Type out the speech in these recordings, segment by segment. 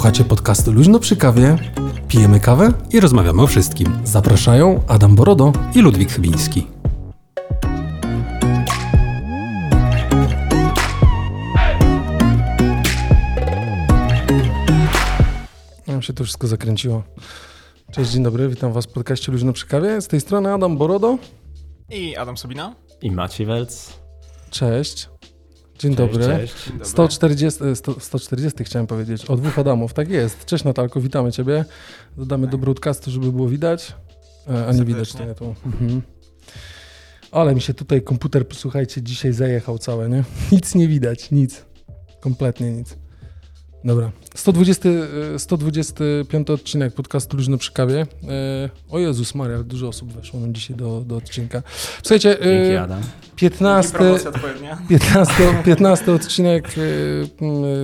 Słuchacie podcastu Luźno przy kawie, pijemy kawę i rozmawiamy o wszystkim. Zapraszają Adam Borodo i Ludwik Chybiński. Nam się to wszystko zakręciło. Cześć, dzień dobry, witam was w podcaście Luźno przy kawie. Z tej strony Adam Borodo. I Adam Sobina. I Maciej Welc. Cześć. Dzień dobry. Cześć. Dzień dobry. 140, e, 100, 140 chciałem powiedzieć, o dwóch Adamów, tak jest. Cześć Natalko, witamy Ciebie. Dodamy do broadcastu, żeby było widać. E, A nie widać, to nie tu. Mhm. Ale mi się tutaj komputer, słuchajcie, dzisiaj zajechał całe, nie? Nic nie widać, nic. Kompletnie nic. Dobra. 120, e, 125 odcinek podcastu Luźno przy kawie. E, O Jezus Maria, dużo osób weszło nam dzisiaj do, do odcinka. Słuchajcie, e, Dzięki Adam. 15, I promocja odpowiednia. 15, 15 odcinek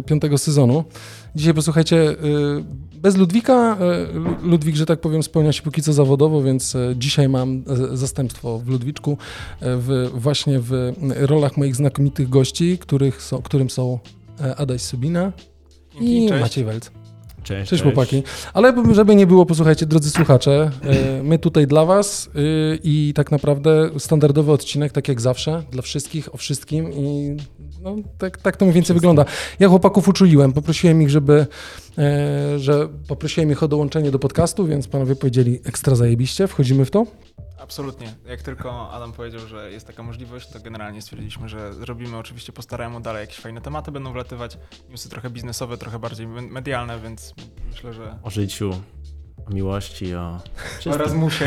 piątego sezonu. Dzisiaj posłuchajcie, bez Ludwika, Lu- Ludwik, że tak powiem, spełnia się póki co zawodowo, więc dzisiaj mam zastępstwo w Ludwiczku, w, właśnie w rolach moich znakomitych gości, których są, którym są Adaś Subina i cześć. Maciej Welc. Cześć, Cześć chłopaki. Ale żeby nie było, posłuchajcie, drodzy słuchacze, e, my tutaj dla was e, i tak naprawdę standardowy odcinek, tak jak zawsze, dla wszystkich, o wszystkim i no, tak, tak to mniej więcej wygląda. Ja chłopaków uczuliłem, poprosiłem ich, żeby, że poprosiłem ich o dołączenie do podcastu, więc panowie powiedzieli ekstra zajebiście, wchodzimy w to. Absolutnie. Jak tylko Adam powiedział, że jest taka możliwość, to generalnie stwierdziliśmy, że zrobimy. Oczywiście postaramy dalej jakieś fajne tematy będą wlatywać. Newsy trochę biznesowe, trochę bardziej me- medialne, więc myślę, że... O życiu, miłości, o... O Erasmusie.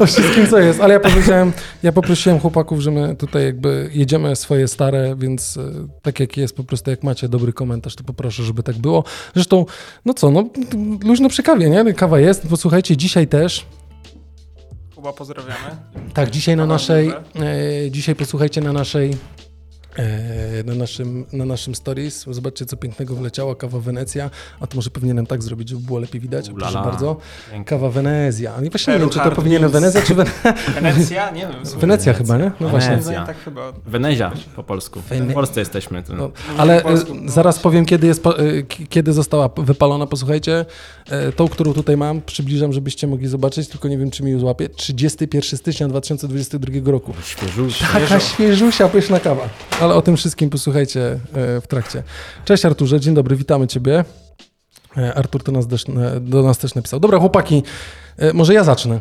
O, o wszystkim, co jest. Ale ja powiedziałem, ja poprosiłem chłopaków, że my tutaj jakby jedziemy swoje stare, więc e, tak jak jest, po prostu jak macie dobry komentarz, to poproszę, żeby tak było. Zresztą, no co, no luźno przy kawie, nie? Kawa jest. Posłuchajcie, dzisiaj też. Kuba, pozdrawiamy. Tak, dzisiaj na naszej, e, dzisiaj posłuchajcie na naszej, na naszym, na naszym stories. Zobaczcie, co pięknego wleciała kawa Wenecja. A to może powinienem tak zrobić, żeby było lepiej widać. Proszę bardzo. Kawa Wenezja. Ale właśnie nie Peru wiem, czy to powinienem. Wenezja, czy Wen... Wenecja? Nie wiem. słuchaj. Wenecja chyba, nie? No właśnie. Wenecja. Tak chyba. Wenezia po polsku. Wene- W Polsce jesteśmy. To... No, ale po polsku, e, no zaraz powiem, kiedy, jest, e, k- kiedy została wypalona. Posłuchajcie, e, tą, którą tutaj mam, przybliżam, żebyście mogli zobaczyć, tylko nie wiem, czy mi ją złapie. 31 stycznia 2022 roku. Świeżusia. Taka świeżusia, pyszna kawa. Ale o tym wszystkim posłuchajcie e, w trakcie. Cześć Arturze, dzień dobry, witamy Ciebie. E, Artur to nas też, e, do nas też napisał. Dobra, chłopaki, może ja zacznę.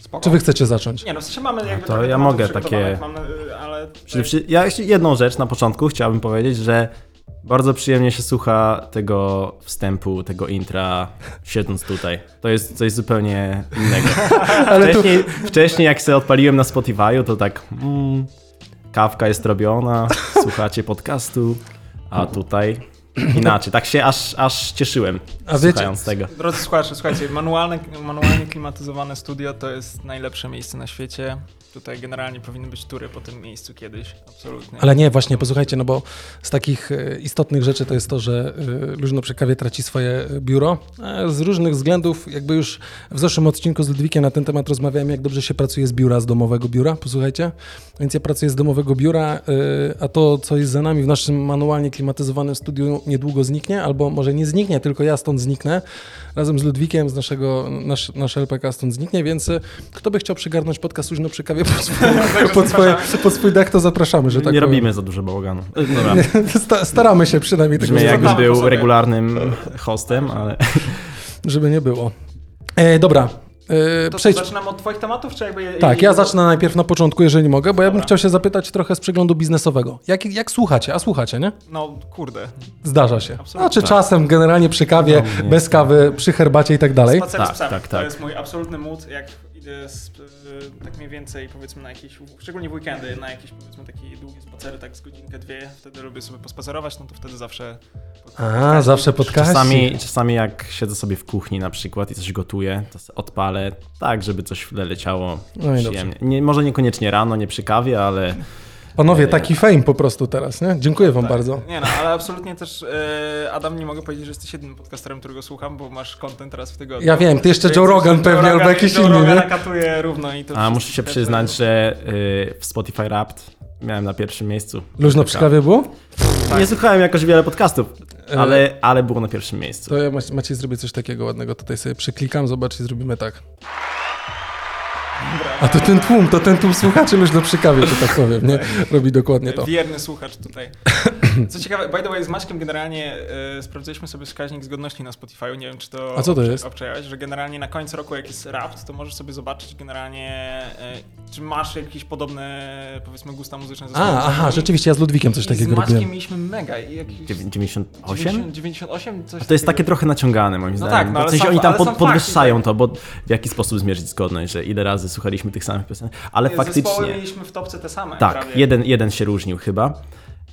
Spoko. Czy Wy chcecie zacząć? Nie no, w sensie mamy jakby to ja mogę takie- Mamy, ale... Przede wszystkim, ja jeszcze jedną rzecz na początku chciałbym powiedzieć, że bardzo przyjemnie się słucha tego wstępu, tego intra, siedząc tutaj. To jest coś zupełnie innego. Ale tu, Wcześniej, wcześniej jak sobie odpaliłem na Spotify'u, to tak mm, kawka jest robiona, słuchacie podcastu, a tutaj inaczej. Tak się aż, aż cieszyłem, A wiecie- słuchając tego. Drodzy słuchacze, słuchajcie, manualne, manualnie klimatyzowane studio to jest najlepsze miejsce na świecie. Tutaj generalnie powinny być tury po tym miejscu kiedyś, absolutnie. Ale nie, właśnie, posłuchajcie, no bo z takich e, istotnych rzeczy to jest to, że e, Luźno przy kawie traci swoje e, biuro. Z różnych względów, jakby już w zeszłym odcinku z Ludwikiem na ten temat rozmawiałem, jak dobrze się pracuje z biura, z domowego biura, posłuchajcie. Więc ja pracuję z domowego biura, a to, co jest za nami w naszym manualnie klimatyzowanym studiu niedługo zniknie, albo może nie zniknie, tylko ja stąd zniknę. Razem z Ludwikiem z naszego, nasz, nasz LPK stąd zniknie, więc e, kto by chciał przygarnąć podcast Luźno przy kawie pod, swoje, pod, swoje, pod swój dach, to zapraszamy, że tak nie powiem. robimy za dużo bałaganu. Dobra, Sta- Staramy się przynajmniej tego, brzmi Zostawmy po był regularnym hostem, ale żeby nie było. E, dobra. E, To przejdź. zaczynamy od twoich tematów, czy jakby... Tak, ja zacznę najpierw na początku, jeżeli mogę, bo ja bym Dobra. chciał się zapytać trochę z przeglądu biznesowego. Jak, jak słuchacie? A słuchacie, nie? No, kurde. Zdarza się. Absolutnie. Znaczy Tak. czasem generalnie przy kawie, No, nie. bez kawy, przy herbacie i tak dalej. Tak, z psem. tak, To tak. jest mój absolutny mood, jak y, tak mniej więcej powiedzmy na jakieś, szczególnie w weekendy, na jakieś powiedzmy takie długie spacery, tak z godzinkę, dwie, wtedy lubię sobie pospacerować, no to wtedy zawsze... A, zawsze podcaście. czasami, czasami jak siedzę sobie w kuchni na przykład i coś gotuję, to odpalę tak, żeby coś tle leciało No przyjemnie. Nie, może niekoniecznie rano, nie przy kawie, ale Panowie, taki fame po prostu teraz, nie? Dziękuję wam Tak. bardzo. Nie no, ale absolutnie też, e, Adam, nie mogę powiedzieć, że jesteś jedynym podcasterem, którego słucham, bo masz content teraz w tygodniu. Ja wiem, ty jeszcze Joe Rogan pewnie, albo Rogan- jakiś Joe inny, Rogana nie? katuje równo i to a muszę się przyznać, że y, w Spotify Wrapped miałem na pierwszym miejscu. Luźno przy kawie było? Nie słuchałem jakoś wiele podcastów. E, ale, ale było na pierwszym miejscu. To ja Mac- Maciej zrobię coś takiego ładnego. Tutaj sobie przeklikam, zobacz i zrobimy tak. A to ten tłum, to ten tłum słuchaczy luźno przy kawie, że tak powiem, nie? Robi dokładnie to. Wierny słuchacz tutaj. Co ciekawe, by the way, z Maćkiem generalnie e, sprawdziliśmy sobie wskaźnik zgodności na Spotify. Nie wiem, czy to A co to jest? obczajałeś, że generalnie na końcu roku, jak jest rapt, to możesz sobie zobaczyć generalnie, e, czy masz jakieś podobne, powiedzmy, gusta muzyczne ze A, aha, rzeczywiście, ja z Ludwikiem coś I takiego z Maćkiem robiłem. mieliśmy mega. i Jakieś 98? 90, 98? Coś A to jest takiego. takie trochę naciągane moim zdaniem. tak, no bo ale w sensie są oni tam ale pod, podwyższają tak. to, bo w jaki sposób zmierzyć zgodność, że ile razy słuchaliśmy tych samych piosenek. Ale Zespoły faktycznie. mieliśmy w topce te same. Tak, prawie. jeden, jeden się różnił chyba,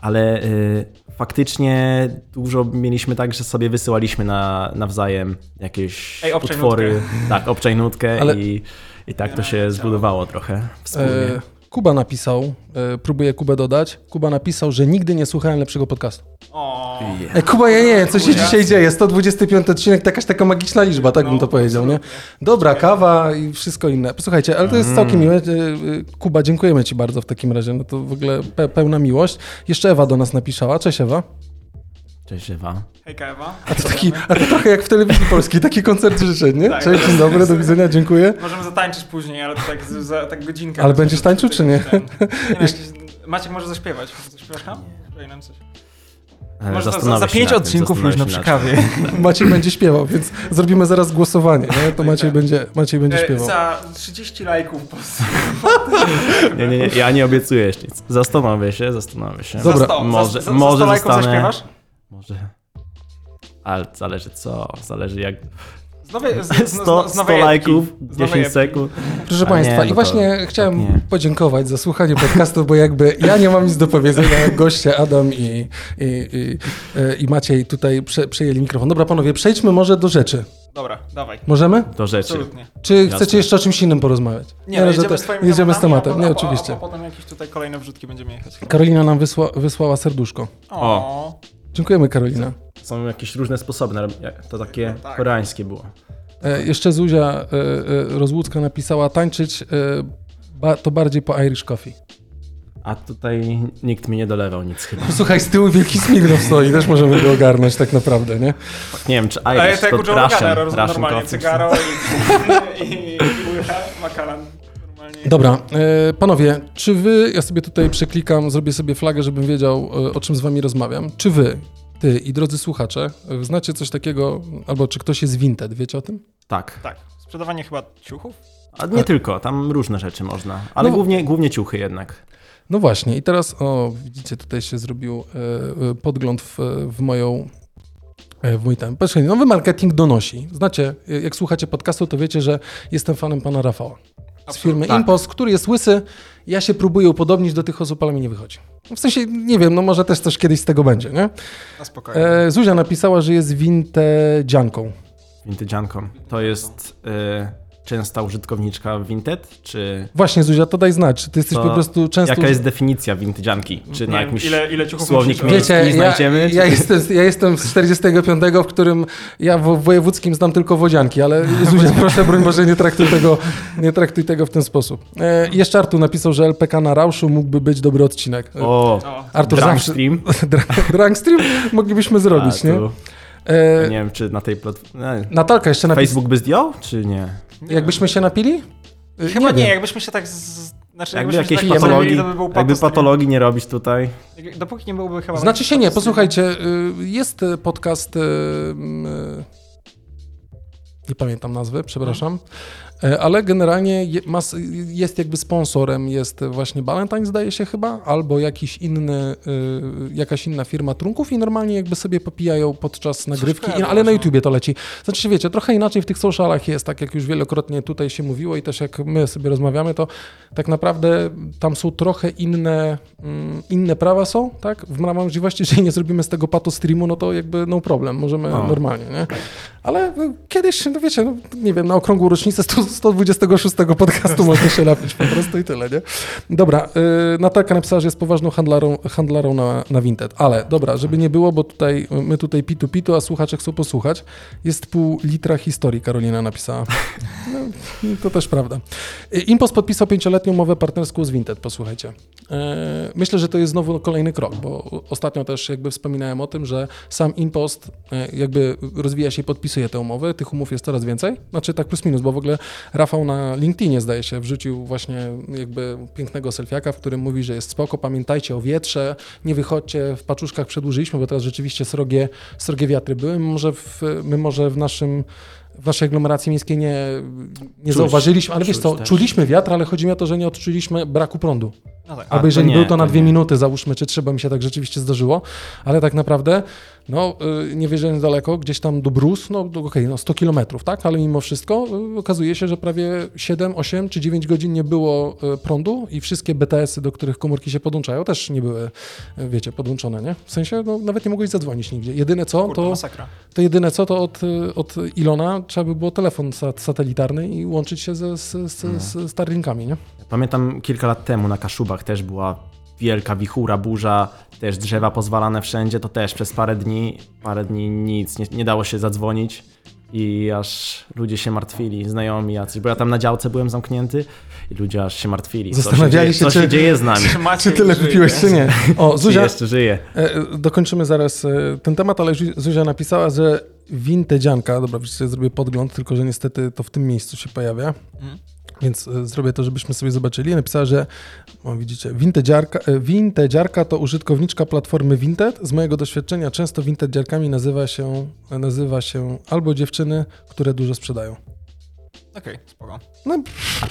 ale y, faktycznie dużo mieliśmy tak, że sobie wysyłaliśmy na, nawzajem jakieś Ej, obczaj utwory. nutkę. Tak, obczaj nutkę Ale- i, i tak to się chciałem. zbudowało trochę wspólnie. E, Kuba napisał, e, próbuję Kubę dodać, Kuba napisał, że nigdy nie słuchałem lepszego podcastu. Ej, Kuba, ja nie, co się Kuba. dzisiaj dzieje? 125 odcinek, to jakaś taka magiczna liczba, tak bym to powiedział, nie? Dobra, kawa i wszystko inne. Posłuchajcie, ale to jest całkiem miłe. E, e, Kuba, dziękujemy Ci bardzo w takim razie, no to w ogóle pe pełna miłość. Jeszcze Ewa do nas napisała. Cześć Ewa. Cześć Ewa. hejka Ewa. A to, taki, a to trochę jak w telewizji polskiej, taki koncert życzeń, nie? Tak. Cześć, dzień dobry, do widzenia, dziękuję. Możemy zatańczyć później, ale to tak za tak godzinkę. Ale będziesz tańczył, czy nie? Ten- nie wiem, jakiś- Maciek może zaśpiewać. Zaśpiewasz? Zaśpiewaj nam coś. Może za, za pięć odcinków zastanowię luźno się przy nad tym. kawie. Maciej będzie śpiewał, więc zrobimy zaraz głosowanie, nie? To Maciej będzie, Maciej będzie E, śpiewał. Za 30 lajków po Nie, nie, nie, ja nie obiecuję jeszcze nic. Zastanowię się, zastanowię się. Dobra. za 100, może, za, za, może za 100 lajków zostanę... zaśpiewasz? Może... Ale zależy co, zależy jak... Z nowej, z, z, z, 100, z 100 nowej lajków, epki. Z nowej 10 epki. sekund. Proszę A Państwa, nie, i no to właśnie tak chciałem nie. podziękować za słuchanie podcastu, bo jakby ja nie mam nic do powiedzenia, jak goście Adam i, i, i, e, i Maciej tutaj prze, przejęli mikrofon. Dobra, panowie, przejdźmy może do rzeczy. Dobra, dawaj. Możemy? Do rzeczy. Absolutnie. Czy Jasne. chcecie jeszcze o czymś innym porozmawiać? Nie, no, że jedziemy to- z twoimi jedziemy z tematem, a, nie, oczywiście. A, a, potem jakieś tutaj kolejne wrzutki będziemy jechać. Karolina nam wysła, wysłała serduszko. O. Dziękujemy, Karolina. Są jakieś różne sposoby, to takie No tak. koreańskie było. E, jeszcze Zuzia e, e, Rozłucka napisała, tańczyć e, ba, to bardziej po Irish Coffee. A tutaj nikt mi nie dolewał nic chyba. Słuchaj, z tyłu wielki Smirnow stoi, też możemy go ogarnąć tak naprawdę, nie? Nie wiem, czy A ja Irish tak to Rogana, Russian, Russian normalnie coffee. cygaro i, i, i, i makalan. Dobra, e, panowie, czy wy, ja sobie tutaj przeklikam, zrobię sobie flagę, żebym wiedział, e, o czym z wami rozmawiam. Czy wy, ty i drodzy słuchacze, e, znacie coś takiego, albo czy ktoś jest Vinted, wiecie o tym? Tak. Tak, sprzedawanie chyba ciuchów? A nie tylko, tam różne rzeczy można. Ale No- głównie, głównie ciuchy jednak. No właśnie, i teraz, o, widzicie, tutaj się zrobił e, e, podgląd w, w moją. e, W mój ten. Patrzcie, nowy marketing donosi. Znacie, e, jak słuchacie podcastu, to wiecie, że jestem fanem pana Rafała. Z firmy tak. Impost, który jest łysy. Ja się próbuję upodobnić do tych osób, ale mi nie wychodzi. W sensie, nie wiem, no może też coś kiedyś z tego będzie, nie? Na spokojnie. E, Zuzia napisała, że jest vintedzianką. Vintage'anką. To jest y, częsta użytkowniczka Vinted, czy Właśnie, Zuzia, to daj znać, czy ty jesteś To po prostu często... jaka jest definicja Vintage'anki? Czy Nie na jakimś ile, ile słownik miejski ja, znajdziemy? ja, czy- jestem, ja jestem z 45, w którym ja w wojewódzkim znam tylko wodzianki, ale Zuzia, proszę, broń Boże, nie traktuj tego, nie traktuj tego w ten sposób. E, jeszcze Artur napisał, że LPK na Rauszu mógłby być dobry odcinek. O, O, Artur Drunk zawsze... Stream. Drunk stream moglibyśmy zrobić, A, nie? E, nie wiem, czy na tej platformie... Natalka jeszcze napisała, Facebook by zdjął, czy nie? jakbyśmy się napili? E, Chyba nie, wiem. jakbyśmy się tak z... Znaczy, Jakby się tak patologii, to by był jakby patologii nie robić tutaj. Dopóki nie byłby chyba... Znaczy się nie, posłuchajcie, y, jest y, podcast, y, y, nie pamiętam nazwy, przepraszam, ale generalnie jest jakby sponsorem, jest właśnie Valentine zdaje się chyba, albo jakiś inny, y, jakaś inna firma trunków i normalnie jakby sobie popijają podczas nagrywki, ale na właśnie. YouTubie to leci. Znaczy wiecie, trochę inaczej w tych socialach jest, tak jak już wielokrotnie tutaj się mówiło i też jak my sobie rozmawiamy, to tak naprawdę tam są trochę inne, mm, inne prawa są, tak? W ramach możliwości, jeżeli nie zrobimy z tego pato streamu, no to jakby no problem, możemy No. normalnie, nie? Ale no, kiedyś, no wiecie, no, nie wiem, na okrągłą rocznicę 100 126 podcastu można się napić po prostu i tyle, nie? Dobra, yy, Natalka napisała, że jest poważną handlarą, handlarą na, na Vinted, ale dobra, żeby nie było, bo tutaj my tutaj pitu pitu, a słuchacze chcą posłuchać. Jest pół litra historii, Karolina napisała. No, to też prawda. Yy, Impost podpisał pięcioletnią umowę partnerską z Vinted, posłuchajcie. Yy, myślę, że to jest znowu kolejny krok, bo ostatnio też jakby wspominałem o tym, że sam Impost yy, jakby rozwija się i podpisuje te umowy. Tych umów jest coraz więcej. Znaczy tak plus minus, bo w ogóle Rafał na LinkedInie zdaje się wrzucił właśnie jakby pięknego selfiaka, w którym mówi, że jest spoko, pamiętajcie o wietrze, nie wychodźcie, w paczuszkach przedłużyliśmy, bo teraz rzeczywiście srogie, srogie wiatry były. My może w, my może w naszym w naszej aglomeracji miejskiej nie, nie Czuć, zauważyliśmy, ale wiesz co, też. czuliśmy wiatr, ale chodzi mi o to, że nie odczuliśmy braku prądu. No tak. Albo jeżeli nie, był to na dwie nie. minuty, załóżmy, czy trzeba mi się tak rzeczywiście zdarzyło, ale tak naprawdę, no y, nie wierząc daleko, gdzieś tam do Brus, no okej, no 100 kilometrów, tak, ale mimo wszystko y, okazuje się, że prawie 7, 8 czy 9 godzin nie było y, prądu i wszystkie BTS-y, do których komórki się podłączają, też nie były, wiecie, podłączone, nie? W sensie, no nawet nie mogłeś zadzwonić nigdzie. Jedyne co, Kurde, to, masakra. to jedyne co, to od, od Ilona trzeba by było telefon sat- satelitarny i łączyć się ze, z, z, z Starlinkami, nie? Pamiętam kilka lat temu na Kaszubach też była wielka wichura, burza, też drzewa pozwalane wszędzie, to też przez parę dni, parę dni nic, nie, nie dało się zadzwonić i aż ludzie się martwili, znajomi jacyś, bo ja tam na działce byłem zamknięty i ludzie aż się martwili. Co Zastanawiali się, dzieje, się, co się czy- dzieje z nami? Czy Czy tyle żyje? wypiłeś, czy nie? O, Czy Zuzia, jeszcze żyje? E, Dokończymy zaraz e, ten temat, ale Zu- Zuzia napisała, że wintedzianka, dobra, wiecie, sobie zrobię podgląd, tylko że niestety to w tym miejscu się pojawia, Mhm. Więc e, zrobię to, żebyśmy sobie zobaczyli. Napisała, że, o widzicie, wintedziarka, e, wintedziarka to użytkowniczka platformy Vinted. Z mojego doświadczenia często wintedziarkami nazywa się, nazywa się albo dziewczyny, które dużo sprzedają. Okej, spoko. No,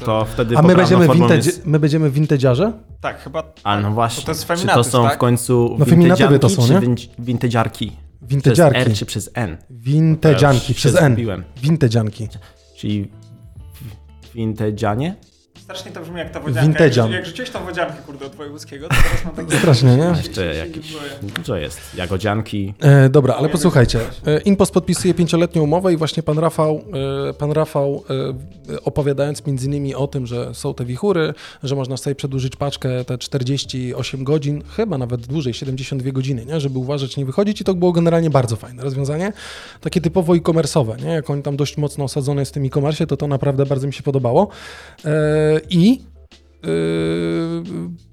To wtedy a my będziemy, vintage, jest- my będziemy vintedziarze? Tak, chyba. A no tak, właśnie, to jest czy to są tak? w końcu No feminatywy to są, czy nie? win- wintedziarki? Przez Wintedziarki. R czy przez N? Wintedzianki, przez N. Wintedzianki. Czyli wintedzianie? Strasznie to brzmi jak ta wodzianka. Jak, jak rzuciłeś tą wodziankę, kurde, od wojewódzkiego, to teraz mam tak... Strasznie, nie? Jeszcze jakieś, dużo jest, jagodzianki. E, dobra, ale posłuchajcie. że- E, podpisuje pięcioletnią umowę i właśnie pan Rafał, e, pan Rafał e, opowiadając między innymi o tym, że są te wichury, że można sobie przedłużyć paczkę te 48 godzin, chyba nawet dłużej, 72 godziny, nie? żeby uważać, nie wychodzić i to było generalnie bardzo fajne rozwiązanie. Takie typowo e-commerce'owe, nie? Jak on tam dość mocno osadzony jest w tym e-commerce, to to naprawdę bardzo mi się podobało. E, I Yy,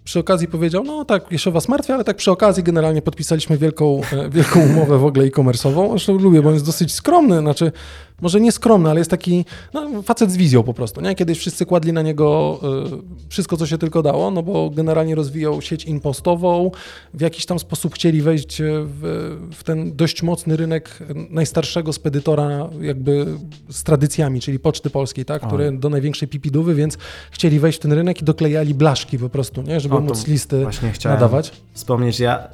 przy okazji powiedział, no tak, jeszcze was martwię, ale tak przy okazji generalnie podpisaliśmy wielką, e, wielką umowę w ogóle e-commerce'ową. Zresztą lubię, bo on jest dosyć skromny, znaczy może nie skromny, ale jest taki no, facet z wizją po prostu, nie? Kiedyś wszyscy kładli na niego e, wszystko, co się tylko dało, no bo generalnie rozwijał sieć impostową, w jakiś tam sposób chcieli wejść w, w ten dość mocny rynek najstarszego spedytora jakby z tradycjami, czyli Poczty Polskiej, tak, który do największej pipidówy, więc chcieli wejść w ten rynek i doklejali blaszki po prostu, nie, żeby O, móc listy nadawać. wspomnieć, ja,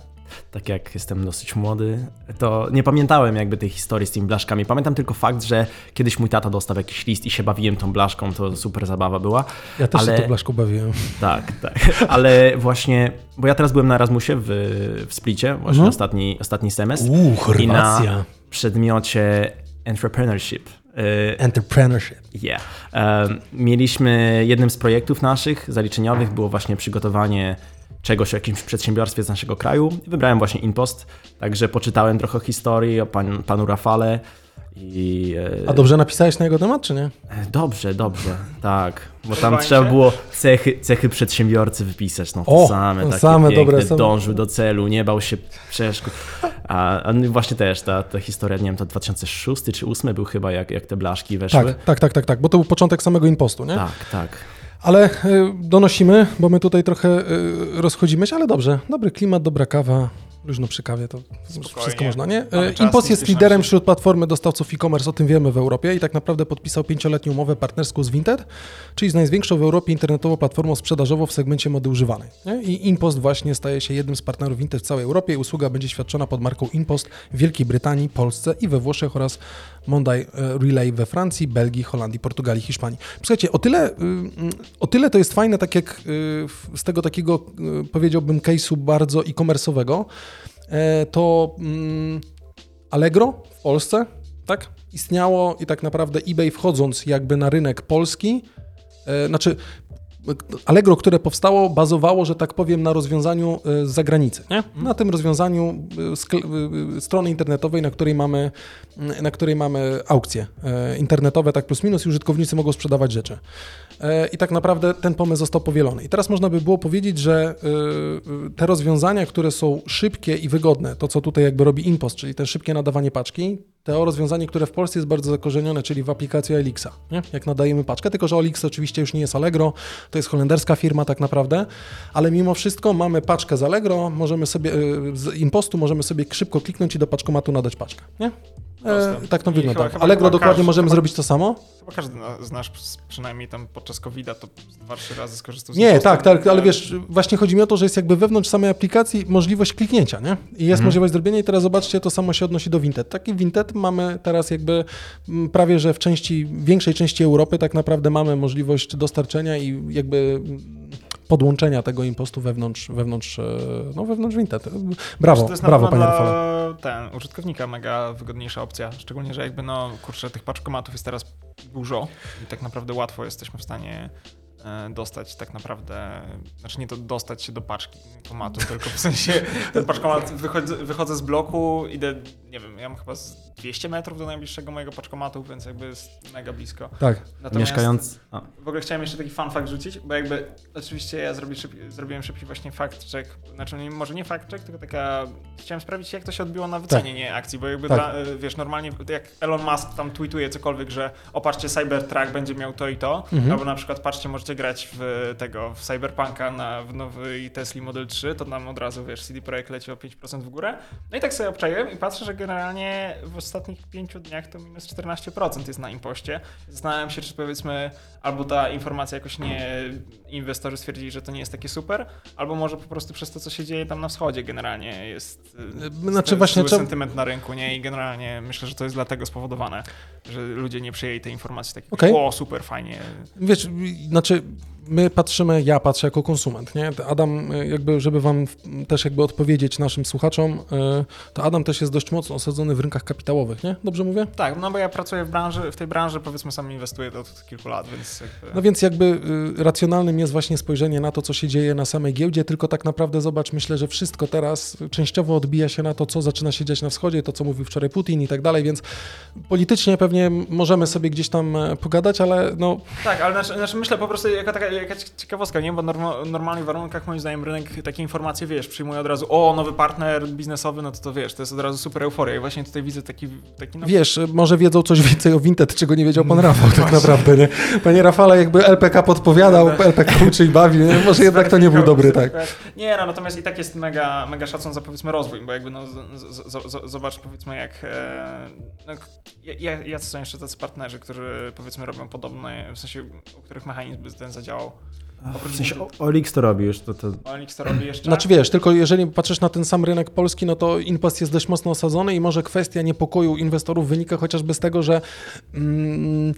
tak jak jestem dosyć młody, to nie pamiętałem jakby tej historii z tymi blaszkami. Pamiętam tylko fakt, że kiedyś mój tata dostał jakiś list i się bawiłem tą blaszką, to super zabawa była. Ja też ale... się tą blaszką bawiłem. Tak, tak. Ale właśnie, bo ja teraz byłem na Erasmusie w, w Splicie, właśnie Mhm. ostatni, ostatni semestr. Uuu, I Chorwacja. na przedmiocie entrepreneurship. y, Entrepreneurship. Yeah. Mieliśmy jednym z projektów naszych zaliczeniowych było właśnie przygotowanie czegoś o jakimś przedsiębiorstwie z naszego kraju. Wybrałem właśnie Inpost, także poczytałem trochę historii o pan, panu Rafale i... e, A dobrze napisałeś na jego temat, czy nie? Dobrze, dobrze, tak. Bo tam trzeba było cechy, cechy przedsiębiorcy wypisać, no to O, same, no takie same piękne, dobre, same. dążył do celu, nie bał się przeszkód. A, a właśnie też ta, ta historia, nie wiem, to 2006 czy 2008 był chyba, jak, jak te blaszki weszły. Tak, tak, tak, tak, tak, bo to był początek samego impostu, nie? tak, tak. Ale y, donosimy, bo my tutaj trochę y, rozchodzimy się, ale dobrze. Dobry klimat, dobra kawa, luźno przy kawie, to wszystko można, nie? Impost nie jest liderem wśród platformy dostawców e-commerce, o tym wiemy w Europie i tak naprawdę podpisał pięcioletnią umowę partnerską z Vinted, czyli z największą w Europie internetową platformą sprzedażową w segmencie mody używanej. Nie? I Impost właśnie staje się jednym z partnerów Vinted w całej Europie i usługa będzie świadczona pod marką Impost w Wielkiej Brytanii, Polsce i we Włoszech oraz Monday e, Relay we Francji, Belgii, Holandii, Portugalii, Hiszpanii. Słuchajcie, o tyle, y, o tyle to jest fajne, tak jak y, z tego takiego, y, powiedziałbym, case'u bardzo e-commerce'owego, e, to mm, Allegro w Polsce tak? Istniało i tak naprawdę eBay wchodząc jakby na rynek polski, e, znaczy Allegro, które powstało, bazowało, że tak powiem, na rozwiązaniu e, z zagranicy. Nie? Na tym rozwiązaniu e, e, strony internetowej, na której mamy, na której mamy aukcje internetowe, tak plus minus, i użytkownicy mogą sprzedawać rzeczy. E, I tak naprawdę ten pomysł został powielony. I teraz można by było powiedzieć, że e, te rozwiązania, które są szybkie i wygodne, to co tutaj jakby robi Impost, czyli te szybkie nadawanie paczki, to rozwiązanie, które w Polsce jest bardzo zakorzenione, czyli w aplikacji Elixa, nie? jak nadajemy paczkę, tylko że Elix oczywiście już nie jest Allegro, to jest holenderska firma tak naprawdę, ale mimo wszystko mamy paczkę z Allegro, możemy sobie, y, z Impostu możemy sobie szybko kliknąć i do paczkomatu nadać paczkę, nie? E, tak to I wygląda. chyba- chyba- Allegro dokładnie każdy- możemy chyba- zrobić to samo? Chyba każdy z nas przynajmniej tam podczas COVID-a to dwa, trzy razy skorzystał z Nie, tak, tak, ale wiesz, właśnie chodzi mi o to, że jest jakby wewnątrz samej aplikacji możliwość kliknięcia, nie? I jest możliwość zrobienia i teraz zobaczcie, to samo się odnosi do Vinted. Taki Vinted mamy teraz jakby prawie, że w części, większej części Europy tak naprawdę mamy możliwość dostarczenia i jakby podłączenia tego impostu wewnątrz, wewnątrz, e, no wewnątrz Vinted. Brawo, to jest brawo panie Rafale. ten, użytkownika mega wygodniejsza opcja, szczególnie, że jakby no, kurczę, tych paczkomatów jest teraz dużo i tak naprawdę łatwo jesteśmy w stanie e, dostać tak naprawdę, znaczy nie to dostać się do paczki komatu, tylko w sensie ten paczkomat, wychodzę, wychodzę z bloku, idę, nie wiem, ja mam chyba z 200 metrów do najbliższego mojego paczkomatu, więc jakby jest mega blisko. Tak. Natomiast Mieszkając... A, w ogóle chciałem jeszcze taki fun fact rzucić, bo jakby oczywiście ja zrobię szyb, zrobiłem szybki właśnie fact check, znaczy może nie fact check, tylko taka, chciałem sprawdzić jak to się odbiło na wycenienie akcji, bo jakby Tak. dla, y, wiesz, normalnie jak Elon Musk tam tweetuje cokolwiek, że opatrzcie Cybertruck będzie miał to i to, Mhm. albo na przykład patrzcie, możecie grać w tego, w Cyberpunka na, w nowej Tesla Model 3, to nam od razu, wiesz, CD Projekt leci o 5% w górę. No i tak sobie obczaiłem i patrzę, że generalnie w ostatnich pięciu dniach to minus 14% jest na impoście. Zastanawiam się, czy powiedzmy, albo ta informacja jakoś nie, inwestorzy stwierdzili, że to nie jest takie super, albo może po prostu przez to, co się dzieje tam na wschodzie generalnie jest Znaczy znaczy właśnie trzeba- sentyment na rynku, nie? I generalnie myślę, że to jest dlatego spowodowane, że ludzie nie przyjęli tej informacji takiej, Okej. o super, fajnie. Wiesz, znaczy my patrzymy, ja patrzę jako konsument, nie? Adam, y, jakby, żeby wam też jakby odpowiedzieć naszym słuchaczom, y, to Adam też jest dość mocno osadzony w rynkach kapitałowych, nie? Dobrze mówię? Tak, no bo ja pracuję w branży, w tej branży powiedzmy sam inwestuję od kilku lat, więc jakby... No więc jakby y, racjonalnym jest właśnie spojrzenie na to, co się dzieje na samej giełdzie, tylko tak naprawdę zobacz, myślę, że wszystko teraz częściowo odbija się na to, co zaczyna się dziać na wschodzie, to co mówił wczoraj Putin i tak dalej, więc politycznie pewnie możemy sobie gdzieś tam e, pogadać, ale no Tak, ale znaczy, znaczy myślę po prostu jaka taka jaka ciekawostka, nie? Bo norma, w normalnych warunkach moim zdaniem rynek takie informacje, wiesz, przyjmuje od razu, o, nowy partner biznesowy, no to to wiesz, to jest od razu super euforia. I właśnie tutaj widzę taki, taki no, Wiesz, może wiedzą coś więcej o Vinted, czego nie wiedział pan Rafał tak naprawdę, nie? Panie Rafale, jakby LPK podpowiadał, LPK uczy i bawi, nie? może jednak to nie był dobry, tak. Nie, no natomiast i tak jest mega, mega szacun za powiedzmy rozwój, bo jakby no z, z, z, zobacz powiedzmy jak, e, no, ja- jacy są jeszcze tacy partnerzy, którzy powiedzmy robią podobne, w sensie u których mechanizm by ten zadziałał. Oprócz w sensie Olix to robi już, to, to Olix to robi jeszcze? Znaczy wiesz, tylko jeżeli patrzysz na ten sam rynek polski, no to Impost jest dość mocno osadzony i może kwestia niepokoju inwestorów wynika chociażby z tego, że mm,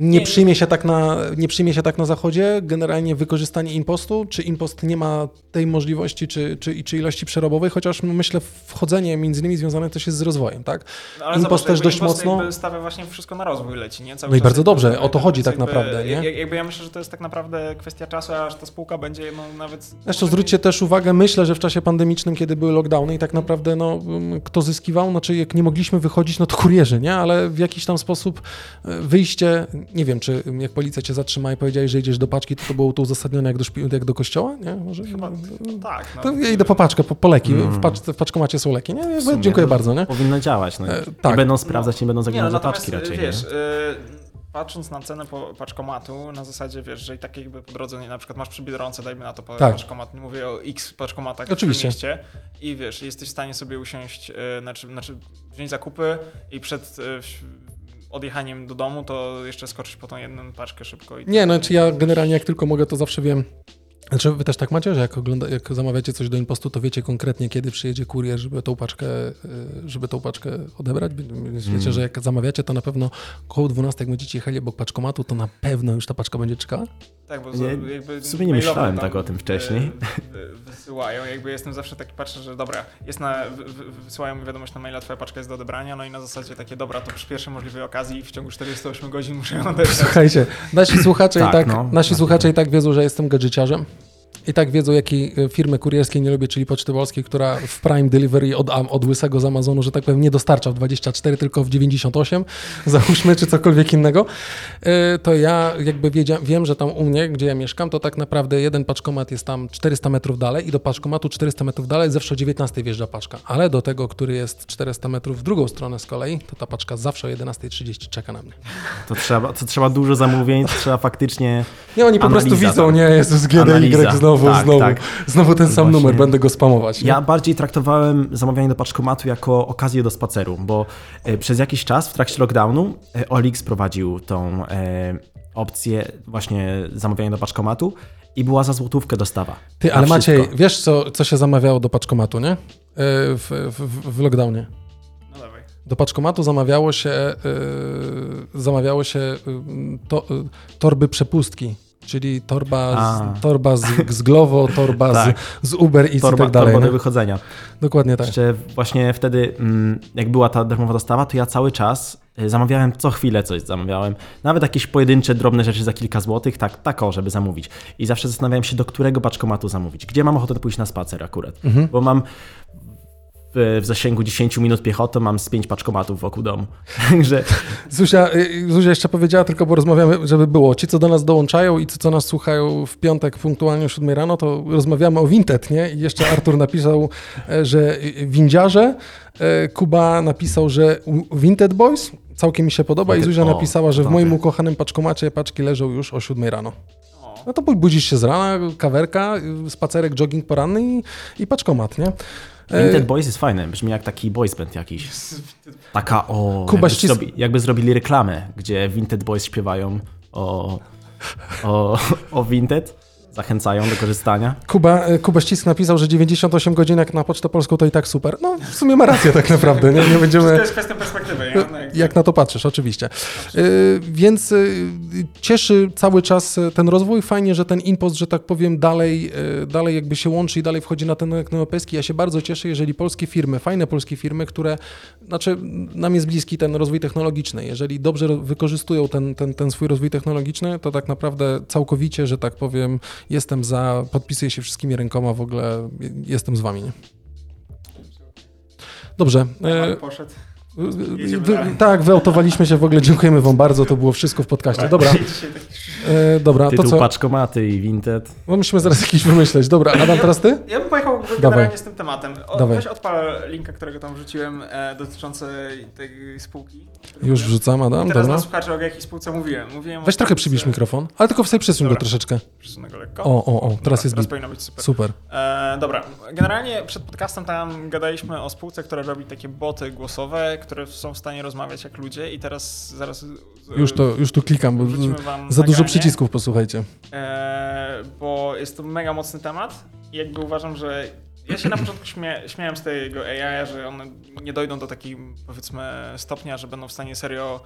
nie, przyjmie się tak na, nie przyjmie się tak na zachodzie generalnie wykorzystanie impostu, czy impost nie ma tej możliwości, czy, czy, czy ilości przerobowej, chociaż myślę wchodzenie między innymi związane też jest z rozwojem, tak? No, ale Impost zobacz, też dość Impost mocno- stawia właśnie wszystko na rozwój leci, nie? Cały No i bardzo dobrze, o to chodzi tak jakby- naprawdę, nie? jak- Jakby ja myślę, że to jest tak naprawdę kwestia czasu, aż ta spółka będzie no, nawet... Zresztą zwróćcie też uwagę, myślę, że w czasie pandemicznym, kiedy były lockdowny i tak naprawdę no, mm, kto zyskiwał, znaczy jak nie mogliśmy wychodzić, no to kurierzy, nie? Ale w jakiś tam sposób e, wyjście, nie wiem, czy mm, jak policja cię zatrzyma i powiedziałeś, że idziesz do paczki, to to było to uzasadnione jak do, szpi- jak do kościoła, nie? Może, Chyba no, tak. No, to ja idę po paczkę, po, po leki, Mm. w, pacz, w paczkomacie są leki, nie? w sumie Dziękuję bardzo, nie? Powinno działać. No. E, Nie tak. będą sprawdzać, nie będą Nie, no, zaglądać za natomiast paczki raczej. wiesz, nie? y, patrząc na cenę po, paczkomatu, na zasadzie wiesz, że i tak jakby po drodze, nie, na przykład masz przy Biedronce, dajmy na to Tak. paczkomat, nie mówię o x paczkomatach Oczywiście. w mieście i wiesz, jesteś w stanie sobie usiąść, y, znaczy, znaczy wziąć zakupy i przed y, w- odjechaniem do domu, to jeszcze skoczyć po tą jedną paczkę szybko. I Nie, no czy ja generalnie jak tylko mogę, to zawsze wiem. Znaczy wy też tak macie, że jak, ogląda, jak zamawiacie coś do impostu, to wiecie konkretnie, kiedy przyjedzie kurier, żeby tą paczkę, y, żeby tą paczkę odebrać? Więc Wiecie, Mm. że jak zamawiacie, to na pewno koło 12, jak będziecie jechali obok paczkomatu, to na pewno już ta paczka będzie czekała? Tak, bo Nie, jakby w sumie nie myślałem tak o tym wcześniej. y, wy- Wysyłają, jakby jestem zawsze taki, patrzę, że dobra, jest na, wy- wy- wysyłają mi wiadomość na maila, twoja paczka jest do odebrania, no i na zasadzie takie, dobra, to przy pierwszej możliwej okazji w ciągu 48 godzin muszę ją odebrać. Słuchajcie, nasi słuchacze, Tak, i tak, no, nasi tak. słuchacze i tak wiedzą, że jestem gadżeciarzem. I tak wiedzą, jakiej e, firmy kurierskiej nie lubię, czyli Poczty Polskiej, która w Prime Delivery od, od łysego z Amazonu, że tak powiem, nie dostarcza w 24, tylko w 98, załóżmy, czy cokolwiek innego. E, To ja jakby wiedzia, wiem, że tam u mnie, gdzie ja mieszkam, to tak naprawdę jeden paczkomat jest tam 400 metrów dalej i do paczkomatu 400 metrów dalej zawsze o 19 wjeżdża paczka. Ale do tego, który jest 400 metrów w drugą stronę z kolei, to ta paczka zawsze o 11.30 czeka na mnie. To trzeba, to trzeba dużo zamówień, to trzeba faktycznie... Nie, oni po Analiza prostu widzą, tam. nie, Jezus, GDY, Analiza. Znowu, Tak, znowu, tak. znowu ten sam Właśnie. numer, będę go spamować. nie? Ja bardziej traktowałem zamawianie do paczkomatu jako okazję do spaceru, bo e, przez jakiś czas w trakcie lockdownu e, Olix prowadził tą e, opcję właśnie zamawiania do paczkomatu i była za złotówkę dostawa. Ty, ale Maciej, wszystko. wiesz co, co się zamawiało do paczkomatu, nie? W, w, w lockdownie. No dawaj. Do paczkomatu zamawiało się, yy, zamawiało się to, yy, torby przepustki, czyli torba, A. z, torba z, z Glovo, torba Tak. z, z Uber Eats i tak dalej. torba do wychodzenia. Dokładnie tak. Jeszcze właśnie wtedy, mm, jak była ta darmowa dostawa, to ja cały czas y, zamawiałem co chwilę coś zamawiałem. Nawet jakieś pojedyncze, drobne rzeczy za kilka złotych, tak, tak o, żeby zamówić. I zawsze zastanawiałem się, do którego paczkomatu zamówić. Gdzie mam ochotę pójść na spacer akurat. Mhm. Bo mam w, w zasięgu 10 minut piechotą mam z 5 paczkomatów wokół domu. Także Zuzia, y, Zuzia jeszcze powiedziała, tylko bo rozmawiamy, żeby było. Ci, co do nas dołączają i ci, co nas słuchają w piątek punktualnie o 7 rano, to rozmawiamy o Vinted, nie? I jeszcze Artur napisał, e, że windziarze, e, Kuba napisał, że Vinted Boys, całkiem mi się podoba i Vinted- Zuzia o, napisała, że w moim ukochanym paczkomacie paczki leżą już o 7 rano. No to budzisz się z rana, kawerka, y, spacerek, jogging poranny i, i paczkomat, nie? E, Vinted Boys jest fajny, brzmi jak taki boys band jakiś. Taka o, Kuba jakby, zrobi, jakby zrobili reklamę, gdzie Vinted Boys śpiewają o, o, o Vinted, zachęcają do korzystania. Kuba, e, Kuba Ścisk napisał, że 98 godzin jak na Pocztę Polską to i tak super. No w sumie ma rację tak naprawdę, nie, nie To będziemy... jest kwestia perspektywy, nie? No, jakby- Jak na to patrzysz, oczywiście. Y, Więc y, cieszy cały czas y, ten rozwój. Fajnie, że ten impost, że tak powiem, dalej, dalej jakby się łączy i dalej wchodzi na ten rynek europejski. Ja się bardzo cieszę, jeżeli polskie firmy, fajne polskie firmy, które, znaczy nam jest bliski ten rozwój technologiczny, jeżeli dobrze wykorzystują ten, ten, ten swój rozwój technologiczny, to tak naprawdę całkowicie, że tak powiem, jestem za, podpisuję się wszystkimi rękoma, w ogóle jestem z wami. Nie? Dobrze. Ale e, poszedł. Wy, tak, wyautowaliśmy się w ogóle. Dziękujemy Wam bardzo. To było wszystko w podcaście. Dobra, Dzisiaj taki- e, dobra, to Tytuł co? paczkomaty i Vinted. No musimy zaraz jakiś wymyśleć. Dobra, Adam, teraz ty? Ja bym pojechał Dawaj. generalnie z tym tematem. O, Dawaj. weź odpal linka, którego tam wrzuciłem e, dotyczący tej spółki. Już wrzucam, I Adam, teraz dobra. na słuchaczy o jakiej spółce mówiłem. mówiłem Weź trochę przybliż mikrofon, ale tylko sobie przesuń go Dobra. troszeczkę. Przesunę go lekko. O, o, o, teraz Dobra, jest teraz być super. Super. E, dobra, generalnie przed podcastem tam gadaliśmy o spółce, która robi takie boty głosowe, które są w stanie rozmawiać jak ludzie i teraz zaraz... z- Już, to, już tu klikam, bo za dużo nagranie, przycisków, posłuchajcie. E, bo jest to mega mocny temat i jakby uważam, że ja się na początku śmie, śmiałem z tego AI, że one nie dojdą do takiego powiedzmy stopnia, że będą w stanie serio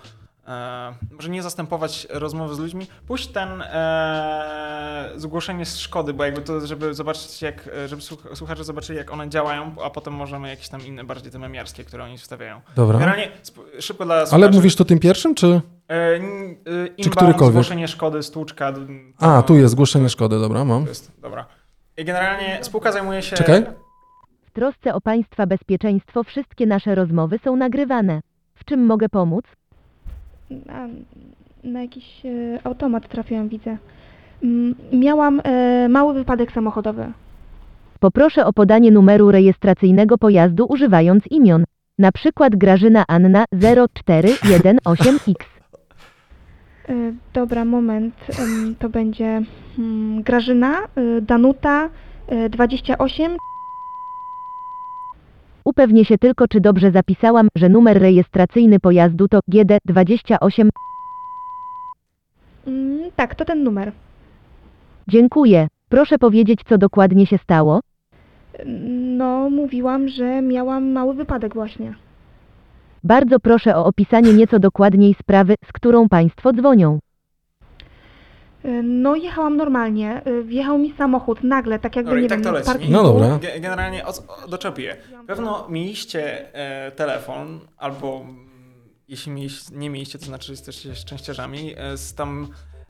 e, może nie zastępować rozmowy z ludźmi, puść ten e, zgłoszenie z szkody, bo jakby to, żeby zobaczyć jak, żeby słuch- słuchacze zobaczyli jak one działają, a potem możemy jakieś tam inne, bardziej te memiarskie, które oni wstawiają. Dobra. Generalnie szybko dla Ale słuchaczy. mówisz to tym pierwszym, czy... E, e, inbound, którykolwiek? zgłoszenie szkody, stłuczka. A, tu jest zgłoszenie szkody, dobra, mam. to jest, dobra. I generalnie spółka zajmuje się. Czekaj. W trosce o Państwa bezpieczeństwo wszystkie nasze rozmowy są nagrywane. W czym mogę pomóc? Na, na jakiś e, automat trafiłam, widzę. Miałam e, mały wypadek samochodowy. Poproszę o podanie numeru rejestracyjnego pojazdu używając imion. Na przykład Grażyna Anna 0418X. E, dobra, moment. to będzie mm, Grażyna, Danuta, e, 28. Upewnię się tylko, czy dobrze zapisałam, że numer rejestracyjny pojazdu to GD28. Mm, tak, to ten numer. Dziękuję. Proszę powiedzieć, co dokładnie się stało? No, mówiłam, że miałam mały wypadek właśnie. Bardzo proszę o opisanie nieco dokładniej sprawy, z którą Państwo dzwonią. No jechałam normalnie, wjechał mi samochód nagle, tak jakby, Dobra, nie tak wiem, to leci. parkingu. No dobra. Ge- Generalnie o, co- o, doczepię. Pewno mieliście e, telefon, albo mm, jeśli mieliście, nie mieliście, to znaczy jesteście szczęściarzami, e, z tam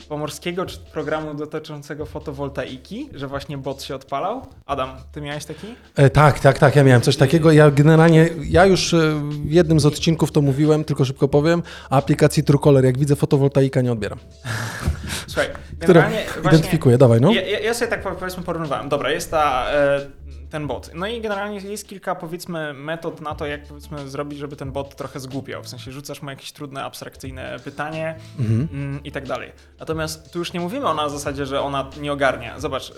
pomorskiego czy programu dotyczącego fotowoltaiki, że właśnie bot się odpalał. Adam, ty miałeś taki? E, tak, tak, tak, ja miałem coś takiego. Ja generalnie, ja już e, w jednym z odcinków to mówiłem, tylko szybko powiem, a aplikacji Truecaller, jak widzę fotowoltaika, nie odbieram. Słuchaj, generalnie identyfikuję, dawaj, no. Ja, ja sobie tak po- powiedzmy porównywałem. Dobra, jest ta, e, ten bot. No i generalnie jest kilka powiedzmy metod na to, jak powiedzmy zrobić, żeby ten bot trochę zgłupiał. W sensie rzucasz mu jakieś trudne, abstrakcyjne pytanie Mhm. mm, i tak dalej. Natomiast tu już nie mówimy o na zasadzie, że ona nie ogarnia. Zobacz, e,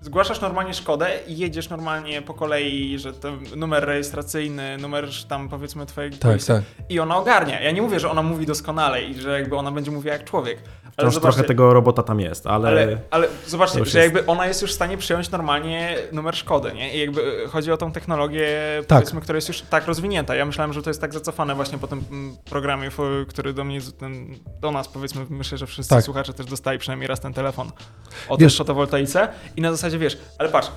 zgłaszasz normalnie szkodę i jedziesz normalnie po kolei, że ten numer rejestracyjny, numer tam powiedzmy twojego Tak, tak. i ona ogarnia. Ja nie mówię, że ona mówi doskonale i że jakby ona będzie mówiła jak człowiek. Wciąż zobaczcie, trochę tego robota tam jest, ale, ale, ale zobaczcie, że jest- jakby ona jest już w stanie przyjąć normalnie numer szkody, nie? I jakby e, chodzi o tą technologię, Tak. powiedzmy, która jest już tak rozwinięta. Ja myślałem, że to jest tak zacofane właśnie po tym mm, programie, który do mnie, ten, do nas powiedzmy, myślę, że wszyscy Tak. słuchacze też dostali przynajmniej raz ten telefon o Wiesz- tej fotowoltaice i na zasadzie, wiesz, ale patrz,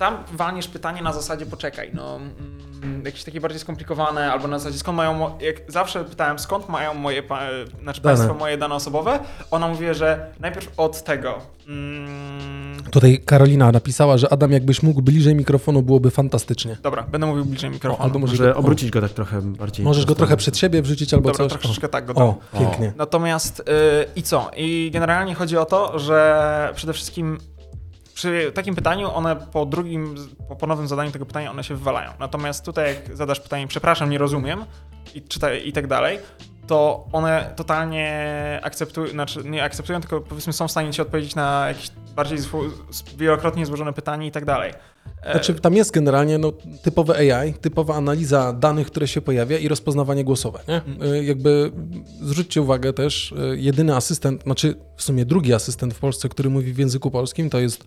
tam walniesz pytanie na zasadzie poczekaj, no mm, jakieś takie bardziej skomplikowane, albo na zasadzie skąd mają, jak zawsze pytałem skąd mają moje, pa- znaczy Dane. państwo moje dane osobowe, ona mówi, że najpierw od tego, mm, Tutaj Karolina napisała, że Adam, jakbyś mógł bliżej mikrofonu, byłoby fantastycznie. dobra, będę mówił bliżej mikrofonu. O, albo może go- obrócić go tak trochę bardziej. Możesz go trochę przed siebie wrzucić albo Dobra, coś. troszeczkę tak go O, dam. o, pięknie. Natomiast yy, i co? I generalnie chodzi o to, że przede wszystkim przy takim pytaniu one po drugim, po ponownym zadaniu tego pytania one się wywalają. Natomiast tutaj jak zadasz pytanie, przepraszam, nie rozumiem i, czyta, i tak dalej, to one totalnie akceptują, znaczy nie akceptują, tylko powiedzmy są w stanie ci odpowiedzieć na jakieś bardziej wielokrotnie złożone pytanie i tak dalej. Znaczy, tam jest generalnie no, typowe AI, typowa analiza danych, które się pojawia i rozpoznawanie głosowe. Nie? Y, Jakby zwróćcie uwagę też, y, jedyny asystent, znaczy w sumie drugi asystent w Polsce, który mówi w języku polskim, to jest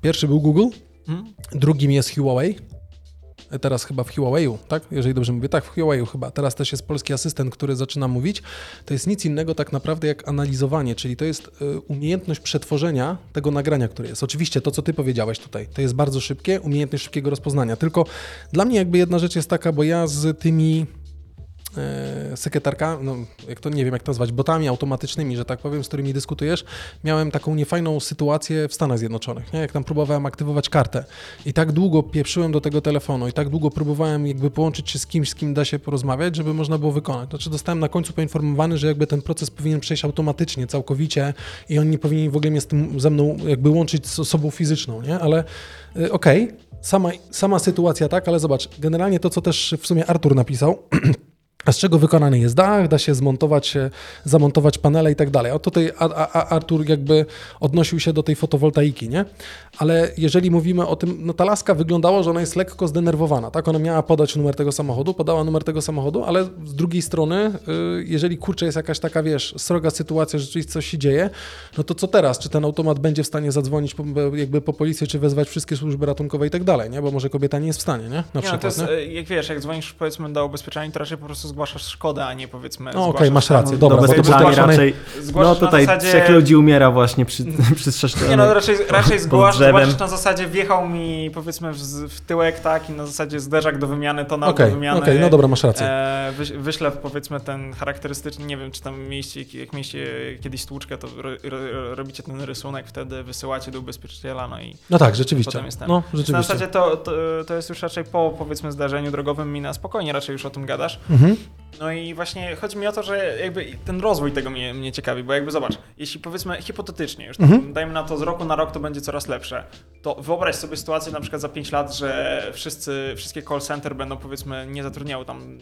pierwszy był Google, Mhm. drugim jest Huawei. Teraz chyba w Huawei'u, tak? Jeżeli dobrze mówię, tak, w Huawei'u chyba. Teraz też jest polski asystent, który zaczyna mówić. To jest nic innego tak naprawdę jak analizowanie, czyli to jest y, umiejętność przetworzenia tego nagrania, które jest. Oczywiście to, co ty powiedziałeś tutaj, to jest bardzo szybkie, umiejętność szybkiego rozpoznania. Tylko dla mnie jakby jedna rzecz jest taka, bo ja z tymi e, sekretarka, no jak to nie wiem jak to nazwać, botami automatycznymi, że tak powiem, z którymi dyskutujesz, miałem taką niefajną sytuację w Stanach Zjednoczonych, nie? jak tam próbowałem aktywować kartę i tak długo pieprzyłem do tego telefonu i tak długo próbowałem jakby połączyć się z kimś, z kim da się porozmawiać, żeby można było wykonać. Znaczy dostałem na końcu poinformowany, że jakby ten proces powinien przejść automatycznie, całkowicie i on nie powinien w ogóle mnie z tym, ze mną jakby łączyć z osobą fizyczną, nie? Ale y, okej, sama, sama sytuacja tak, ale zobacz, generalnie to, co też w sumie Artur napisał, z czego wykonany jest dach, da się zmontować, e, zamontować panele i tak dalej. A tutaj Artur jakby odnosił się do tej fotowoltaiki, nie? Ale jeżeli mówimy o tym, no ta laska wyglądało, że ona jest lekko zdenerwowana, tak? Ona miała podać numer tego samochodu, podała numer tego samochodu, ale z drugiej strony, y, jeżeli kurczę jest jakaś taka, wiesz, sroga sytuacja, że rzeczywiście coś się dzieje, no to co teraz? Czy ten automat będzie w stanie zadzwonić po, jakby po policję, czy wezwać wszystkie służby ratunkowe i tak dalej, nie? Bo może kobieta nie jest w stanie, nie? Na Nie, no przykład, to jest, nie? e, jak wiesz, jak dzwonisz powiedzmy do ubezpieczenia, to raczej po prostu zgłaszasz szkodę, a nie powiedzmy No okej, zgłaszasz masz rację, dobra, Do bo to zgłaszane- raczej. Zgłaszasz No na tutaj zasadzie- trzech ludzi umiera właśnie przy, przy strzeżeniu. Nie no, raczej, raczej zgłasz, zgłaszasz na zasadzie wjechał mi powiedzmy w, w tyłek, tak, i na zasadzie zderzak do wymiany, tonał Okej, do wymiany. okej, no dobra, masz rację. E, wyś, wyślę powiedzmy ten charakterystyczny, nie wiem, czy tam mieliście, jak mieliście kiedyś stłuczkę, to ro, ro, robicie ten rysunek, wtedy wysyłacie do ubezpieczyciela, no i No tak, rzeczywiście. potem jest ten. No, Więc Na rzeczywiście. zasadzie to, to, to jest już raczej po powiedzmy zdarzeniu drogowym i na spokojnie raczej już o tym gadasz. Mhm. No i właśnie chodzi mi o to, że jakby ten rozwój tego mnie, mnie ciekawi, bo jakby zobacz, jeśli powiedzmy hipotetycznie, już Mhm. dajmy na to z roku na rok to będzie coraz lepsze, to wyobraź sobie sytuację na przykład za 5 lat, że wszyscy, wszystkie call center będą powiedzmy nie zatrudniały tam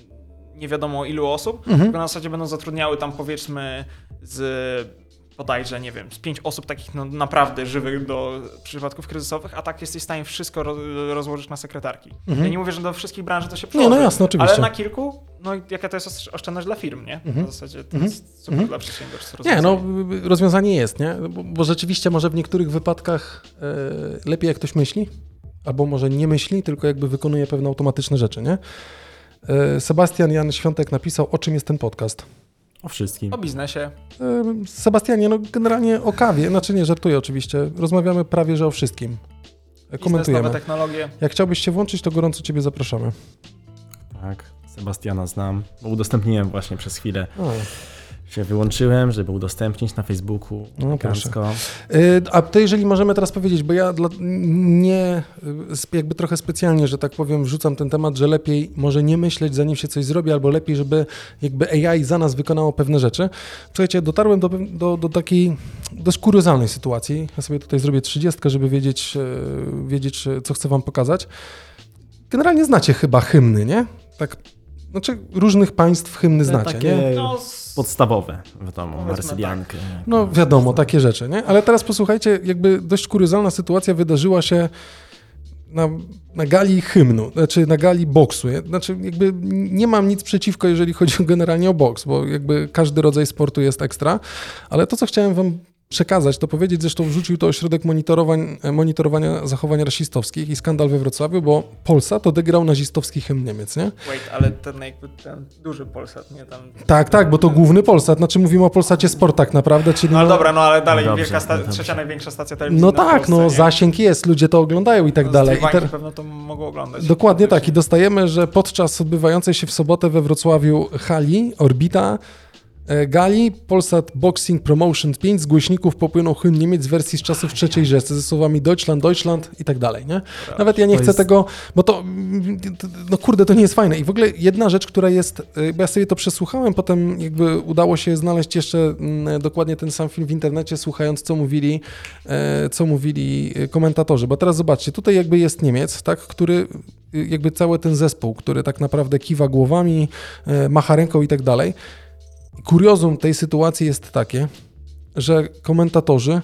nie wiadomo ilu osób, Mhm. tylko na zasadzie będą zatrudniały tam powiedzmy z bodajże, nie wiem, z pięć osób takich no, naprawdę żywych do przypadków kryzysowych, a tak jesteś w stanie wszystko ro, rozłożyć na sekretarki. Mhm. Ja nie mówię, że do wszystkich branży to się Nie, przełoży. no jasne, oczywiście. Ale na kilku, no jaka to jest osz- oszczędność dla firm, nie? Mhm. W zasadzie to Mhm. jest super Mhm. dla przedsiębiorstw. Nie, no rozwiązanie. y, y, rozwiązanie jest, nie? Bo, bo rzeczywiście może w niektórych wypadkach e, lepiej jak ktoś myśli, albo może nie myśli, tylko jakby wykonuje pewne automatyczne rzeczy, nie? E, Sebastian Jan Świątek napisał, o czym jest ten podcast. O wszystkim. O biznesie. Sebastianie, no generalnie o kawie, znaczy nie, żartuję oczywiście. Rozmawiamy prawie, że o wszystkim. E, Biznes, nowe Komentujemy. technologie. Jak chciałbyś się włączyć, to gorąco Ciebie zapraszamy. Tak, Sebastiana znam, bo udostępniłem właśnie przez chwilę. O. Się wyłączyłem, żeby udostępnić na Facebooku. No, proszę. Y, A to jeżeli możemy teraz powiedzieć, bo ja dla, nie, y, jakby trochę specjalnie, że tak powiem, wrzucam ten temat, że lepiej może nie myśleć, zanim się coś zrobi, albo lepiej, żeby jakby AI za nas wykonało pewne rzeczy. Słuchajcie, dotarłem do, do, do takiej dość kuriozalnej sytuacji. Ja sobie tutaj zrobię trzydziestkę, żeby wiedzieć, y, wiedzieć, co chcę wam pokazać. Generalnie znacie chyba hymny, nie? Tak, znaczy różnych państw hymny Te znacie, takie nie? No, podstawowe, wiadomo, Powiedzmy marsyliankę. No wiadomo, takie rzeczy, nie? Ale teraz posłuchajcie, jakby dość kuriozalna sytuacja wydarzyła się na, na gali hymnu, znaczy na gali boksu. Znaczy jakby nie mam nic przeciwko, jeżeli chodzi generalnie o boks, bo jakby każdy rodzaj sportu jest ekstra, ale to, co chciałem wam przekazać, to powiedzieć, zresztą wrzucił to ośrodek monitorowań, monitorowania zachowań rasistowskich i skandal we Wrocławiu, bo Polsat odegrał nazistowski hymn Niemiec, nie? wait, ale ten jakby ten duży Polsat, nie tam... Tak, tak, bo to główny Polsat, znaczy mówimy o Polsacie Sport tak naprawdę, czyli... No no- dobra, no ale dalej Dobrze, wielka sta- no trzecia największa stacja telewizyjna No tak, Polsce, no nie? zasięg jest, ludzie to oglądają i tak No, dalej. I ter... pewno to mogło oglądać. Dokładnie tak. I dostajemy, że podczas odbywającej się w sobotę we Wrocławiu hali, orbita, e, gali Polsat Boxing Promotion 5 z głośników popłynął hymn Niemiec w wersji z czasów III Rzeszy ze słowami Deutschland, Deutschland i tak dalej, nie? Nawet ja nie chcę jest- tego, bo to, no kurde, to nie jest fajne. I w ogóle jedna rzecz, która jest, e, bo ja sobie to przesłuchałem, potem jakby udało się znaleźć jeszcze mm, dokładnie ten sam film w internecie, słuchając co mówili, e, co mówili e, komentatorzy. Bo teraz zobaczcie, tutaj jakby jest Niemiec, tak, który e, jakby cały ten zespół, który tak naprawdę kiwa głowami, e, macha ręką i tak dalej. Kuriozum tej sytuacji jest takie, że komentatorzy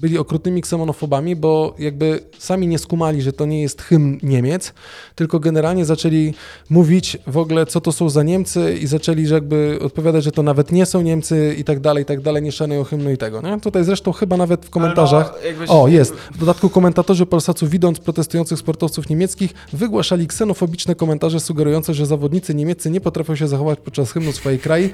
byli okrutnymi ksemonofobami, bo jakby sami nie skumali, że to nie jest hymn Niemiec, tylko generalnie zaczęli mówić w ogóle, co to są za Niemcy i zaczęli że jakby odpowiadać, że to nawet nie są Niemcy i tak dalej, i tak dalej, nie szanują hymnu i tego, nie? Tutaj zresztą chyba nawet w komentarzach... Ale no, O, jest. W dodatku komentatorzy Polsacu, widząc protestujących sportowców niemieckich, wygłaszali ksenofobiczne komentarze sugerujące, że zawodnicy niemieccy nie potrafią się zachować podczas hymnu swojej kraju,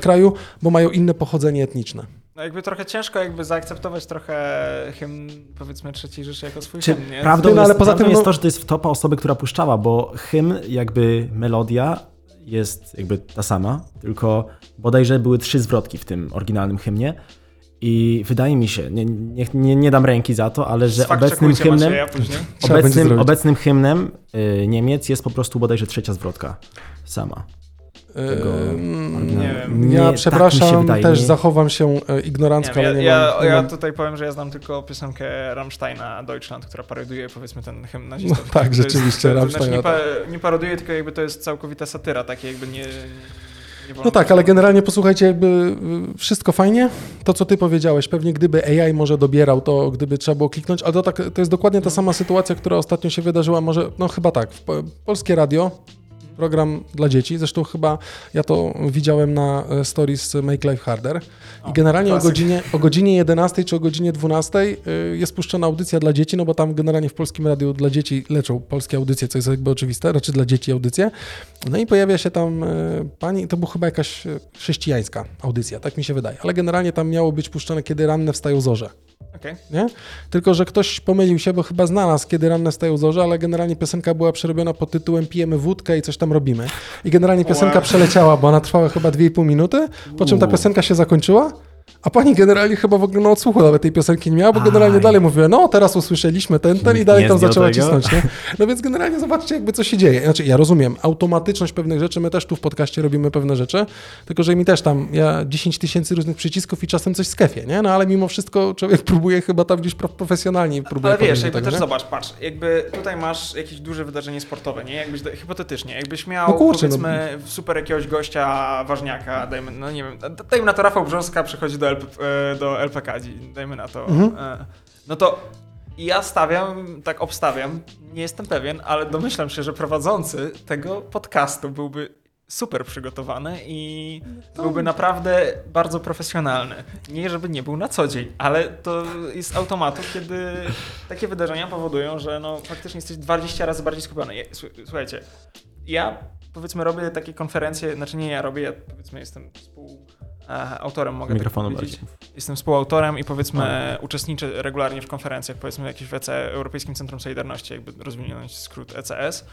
kraju, bo mają inne pochodzenie etniczne. No jakby trochę ciężko jakby zaakceptować trochę hymn powiedzmy trzeciej Rzeszy jako swój Czy hymn, nie? prawdą, Ty, no, ale jest, poza prawdą tym, jest no- to, że to jest wtopa osoby, która puszczała, bo hymn, jakby melodia jest jakby ta sama, tylko bodajże były trzy zwrotki w tym oryginalnym hymnie i wydaje mi się, nie, nie, nie, nie dam ręki za to, ale że Sfakt obecnym hymnem, będzie obecnym, obecnym hymnem y, Niemiec jest po prostu bodajże trzecia zwrotka sama. Tego nie wiem. Ja tak mi się przepraszam, wydaje, też nie- zachowam się e, Nie ignorancko, wiem, ja, ale nie ja, mam... Nie ja mam... tutaj powiem, że ja znam tylko piosenkę Rammsteina Deutschland, która parodiuje powiedzmy ten hymn nazistowski. No tak, jest- rzeczywiście, to Rammsteina, Znaczy nie, pa, nie parodiuje, tylko jakby to jest całkowita satyra, takie jakby nie... nie No tak, ale generalnie posłuchajcie, jakby y, wszystko fajnie. To, co ty powiedziałeś, pewnie gdyby AI może dobierał, to gdyby trzeba było kliknąć, ale to, tak, to jest dokładnie ta sama sytuacja, która ostatnio się wydarzyła, może, no chyba tak, Polskie Radio, program dla dzieci, zresztą chyba ja to widziałem na e, stories Make Life Harder i generalnie o klasyk. godzinie, o godzinie 11 czy o godzinie 12 y, jest puszczona audycja dla dzieci, no bo tam generalnie w Polskim Radiu dla dzieci leczą polskie audycje, co jest jakby oczywiste, raczej dla dzieci audycje. No i pojawia się tam e, pani, to była chyba jakaś e, chrześcijańska audycja, tak mi się wydaje, ale generalnie tam miało być puszczone, kiedy ranne wstają zorze. Okej. Nie? Tylko, że ktoś pomylił się, bo chyba znalazł, kiedy ranne wstają zorze, ale generalnie piosenka była przerobiona pod tytułem Pijemy wódkę i coś tam robimy. I generalnie piosenka Wow. przeleciała, bo ona trwała chyba 2,5 minuty, po czym ta piosenka się zakończyła. A pani generalnie chyba w ogóle na odsłuchu nawet tej piosenki nie miała, bo generalnie Aj. dalej mówiła, no teraz usłyszeliśmy ten, ten i dalej tam zaczęła tego? cisnąć. Nie? No więc generalnie zobaczcie jakby co się dzieje. Znaczy ja rozumiem, automatyczność pewnych rzeczy, my też tu w podcaście robimy pewne rzeczy, tylko że mi też tam, ja 10 tysięcy różnych przycisków i czasem coś skefię, nie? No ale mimo wszystko człowiek próbuje chyba tam gdzieś pro- profesjonalnie próbuje Ale wiesz, jakby tego, też nie? zobacz, patrz, jakby tutaj masz jakieś duże wydarzenie sportowe, nie? Jakbyś, hipotetycznie, jakbyś miał No kurczę, no. powiedzmy super jakiegoś gościa, ważniaka, dajmy, no nie wiem, dajmy na to Rafał Brząska przychodzi do, LP, e, do LPK, dajmy na to, Mhm. e, no to ja stawiam, tak obstawiam, nie jestem pewien, ale domyślam się, że prowadzący tego podcastu byłby super przygotowany i byłby naprawdę bardzo profesjonalny. Nie, żeby nie był na co dzień, ale to jest automatu, kiedy takie wydarzenia powodują, że no faktycznie jesteś 20 razy bardziej skupiony. Słuchajcie, ja powiedzmy robię takie konferencje, znaczy nie ja robię, ja powiedzmy jestem współautorem, mogę Mikrofonu tak powiedzieć. bardziej. Jestem współautorem i powiedzmy uczestniczę regularnie w konferencjach, powiedzmy w jakimś w EC, Europejskim Centrum Solidarności, jakby rozwinąć skrót ECS,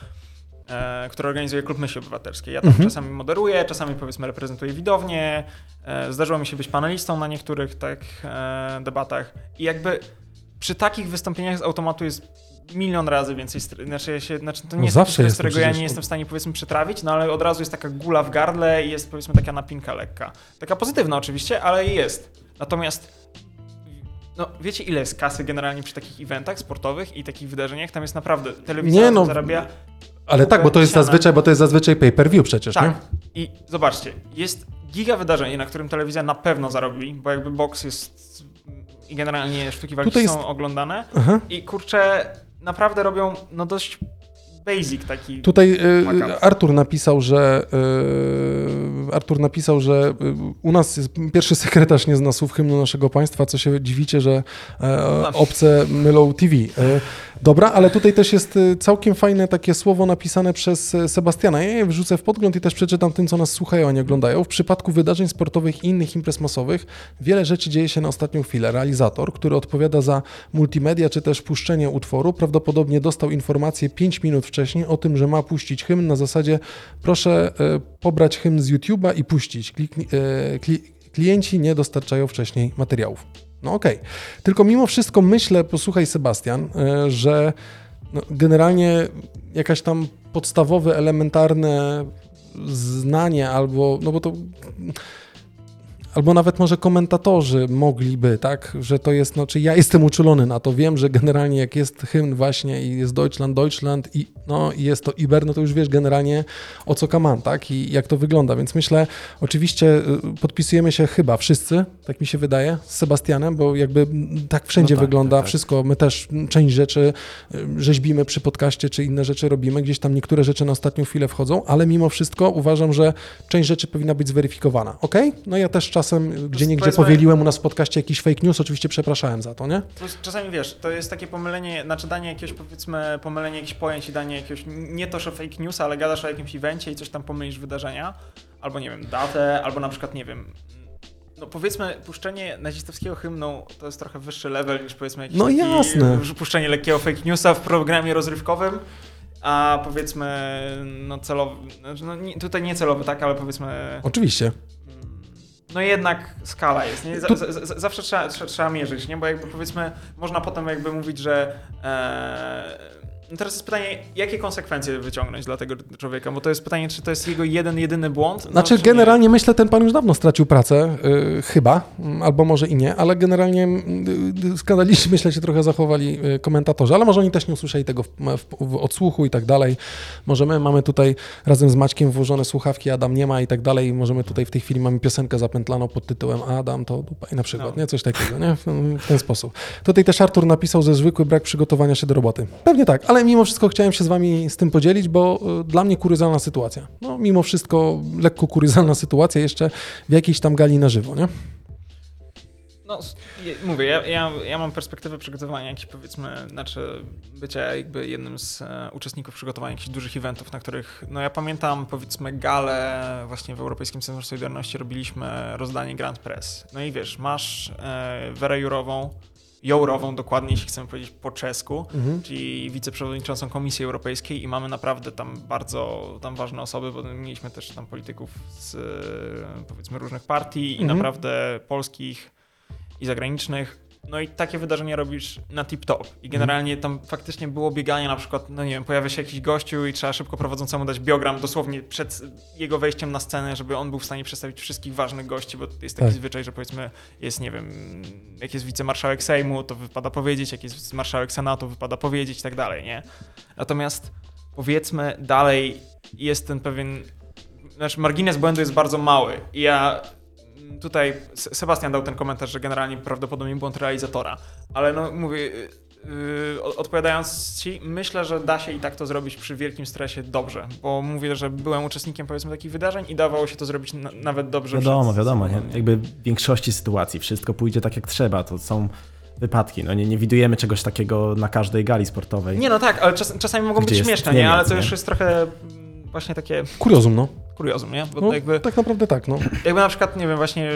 e, które organizuje Klub Myśli Obywatelskiej. Ja tam Mhm. czasami moderuję, czasami powiedzmy reprezentuję widownię, e, zdarzyło mi się być panelistą na niektórych tak e, debatach i jakby przy takich wystąpieniach z automatu jest milion razy więcej, znaczy, ja się, znaczy to nie No jest zawsze coś, jest, którego ja nie jestem w stanie powiedzmy przetrawić, no ale od razu jest taka gula w gardle i jest powiedzmy taka napinka lekka. Taka pozytywna oczywiście, ale jest. Natomiast no wiecie ile jest kasy generalnie przy takich eventach sportowych i takich wydarzeniach? Tam jest naprawdę, telewizja Nie, no, zarabia Ale tak, bo to jest zazwyczaj, bo to jest zazwyczaj pay-per-view przecież, nie? tak. I zobaczcie, jest giga wydarzenie, na którym telewizja na pewno zarobi, bo jakby boks jest i generalnie sztuki walki Tutaj są jest- oglądane. Aha. I kurczę, naprawdę robią no dość basic taki. Tutaj y. Artur napisał, że y, Artur napisał, że y, u nas jest pierwszy sekretarz nie zna słów hymnu naszego państwa, co się dziwicie, że e, obce mylą TV. E, dobra, ale tutaj też jest y, całkiem fajne takie słowo napisane przez e, Sebastiana. Ja je wrzucę w podgląd i też przeczytam tym, co nas słuchają, a nie oglądają. W przypadku wydarzeń sportowych i innych imprez masowych wiele rzeczy dzieje się na ostatnią chwilę. Realizator, który odpowiada za multimedia czy też puszczenie utworu, prawdopodobnie dostał informację 5 minut wcześniej o tym, że ma puścić hymn na zasadzie proszę e, pobrać hymn z YouTube'a i puścić. Klienci nie dostarczają wcześniej materiałów. No okej. Tylko mimo wszystko myślę, posłuchaj Sebastian, e, że no, generalnie jakaś tam podstawowe, elementarne znanie albo, no bo to albo nawet może komentatorzy mogliby, tak, że to jest, no, czy ja jestem uczulony na to, wiem, że generalnie jak jest hymn właśnie i jest Deutschland, Deutschland i, no, i jest to Iber, no to już wiesz generalnie o co kaman, tak, i jak to wygląda, więc myślę, oczywiście y, podpisujemy się chyba wszyscy, tak mi się wydaje, z Sebastianem, bo jakby tak wszędzie No tak, wygląda, tak, tak. wszystko, my też część rzeczy y, rzeźbimy przy podcaście, czy inne rzeczy robimy, gdzieś tam niektóre rzeczy na ostatnią chwilę wchodzą, ale mimo wszystko uważam, że część rzeczy powinna być zweryfikowana, ok? No ja też czasem gdzie niegdzie powieliłem u nas w podcaście jakiś fake news, oczywiście przepraszałem za to, nie? Plus Czasami wiesz, to jest takie pomylenie, znaczy danie jakiegoś powiedzmy, pomylenie jakichś pojęć i danie jakiegoś, nie to, że fake news, ale gadasz o jakimś evencie i coś tam pomylisz wydarzenia, albo nie wiem, datę, albo na przykład, nie wiem, no powiedzmy, puszczenie nazistowskiego hymnu to jest trochę wyższy level niż powiedzmy jakiś No taki, jasne. puszczenie lekkiego fake newsa w programie rozrywkowym, a powiedzmy, no celowy, znaczy, no tutaj nie celowy, tak, ale powiedzmy... Oczywiście. No jednak skala jest, nie? Z, z, z, zawsze trzeba, trzeba, trzeba mierzyć, nie? Bo jakby powiedzmy, można potem jakby mówić, że e, no teraz jest pytanie, jakie konsekwencje wyciągnąć dla tego człowieka, bo to jest pytanie, czy to jest jego jeden, jedyny błąd? No, Znaczy czy nie? generalnie myślę, ten pan już dawno stracił pracę, y, chyba, mm, albo może i nie, ale generalnie mm, y, skandalicznie myślę się trochę zachowali y, komentatorzy, ale może oni też nie usłyszeli tego w, w, w odsłuchu i tak dalej. Może my mamy tutaj razem z Maćkiem włożone słuchawki, Adam nie ma i tak dalej. Możemy tutaj w tej chwili mamy piosenkę zapętlaną pod tytułem Adam to dupa i na przykład, No. nie? Coś takiego, nie? W, w ten sposób. Tutaj też Artur napisał, że zwykły brak przygotowania się do roboty. Pewnie tak, ale mimo wszystko chciałem się z wami z tym podzielić, bo y, dla mnie kuryzalna sytuacja. No mimo wszystko lekko kuryzalna sytuacja jeszcze w jakiejś tam gali na żywo, nie? No, mówię, ja, ja, ja mam perspektywę przygotowania jakichś powiedzmy, znaczy bycia jakby jednym z e, uczestników przygotowania jakichś dużych eventów, na których, no ja pamiętam powiedzmy galę właśnie w Europejskim Centrum Solidarności robiliśmy rozdanie Grand Press. No i wiesz, masz e, Werę Jurową, Jourową dokładnie, jeśli chcemy powiedzieć po czesku, Mhm. czyli wiceprzewodniczącą Komisji Europejskiej i mamy naprawdę tam bardzo tam ważne osoby, bo mieliśmy też tam polityków z e, powiedzmy różnych partii i Mhm. naprawdę polskich i zagranicznych. No i takie wydarzenie robisz na tip-top. I generalnie tam faktycznie było bieganie na przykład, no nie wiem, pojawia się jakiś gościu i trzeba szybko prowadzącemu dać biogram dosłownie przed jego wejściem na scenę, żeby on był w stanie przedstawić wszystkich ważnych gości, bo jest taki Tak. zwyczaj, że powiedzmy jest, nie wiem, jak jest wicemarszałek Sejmu, to wypada powiedzieć, jak jest marszałek Senatu, wypada powiedzieć i tak dalej, nie? Natomiast powiedzmy dalej jest ten pewien, znaczy margines błędu jest bardzo mały i ja tutaj Se- Sebastian dał ten komentarz, że generalnie prawdopodobnie błąd realizatora, ale no mówię, yy, yy, o- odpowiadając ci, myślę, że da się i tak to zrobić przy wielkim stresie dobrze, bo mówię, że byłem uczestnikiem powiedzmy takich wydarzeń i dawało się to zrobić na, nawet dobrze. Wiadomo, przed- wiadomo. Nie? Jakby w większości sytuacji wszystko pójdzie tak jak trzeba. To są wypadki. No nie, nie widujemy czegoś takiego na każdej gali sportowej. Nie no tak, ale czas, czasami mogą Gdzie być śmieszne, Niemiec, nie? Ale to nie? już jest trochę mm, właśnie takie Kuriozum, no. Kuriozum, nie? Bo no jakby, Tak naprawdę tak, no. jakby na przykład, nie wiem, właśnie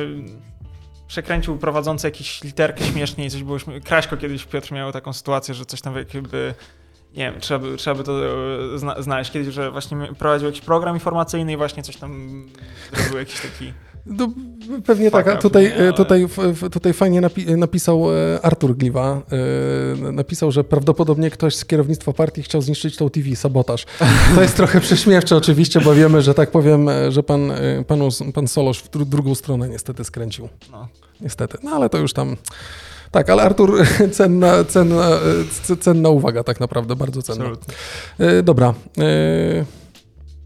przekręcił prowadzący jakieś literki śmiesznie i coś było śmie- Kraśko kiedyś, Piotr miał taką sytuację, że coś tam jakby nie wiem, trzeba by, trzeba by to e, zna, znaleźć kiedyś, że właśnie prowadził jakiś program informacyjny i właśnie coś tam zrobił jakiś taki No, pewnie tak, tutaj, nie? Ale- tutaj, tutaj fajnie napi- napisał e, Artur Gliwa, e, napisał, że prawdopodobnie ktoś z kierownictwa partii chciał zniszczyć tą TV, sabotaż. To jest trochę prześmiewcze oczywiście, bo wiemy, że tak powiem, e, że pan, e, panu, pan Solosz w dru- drugą stronę niestety skręcił. no, Niestety, no ale to już tam... Tak, ale Artur, cenna, cenna, e, cenna uwaga tak naprawdę, bardzo cenna. absolutnie. E, Dobra, e,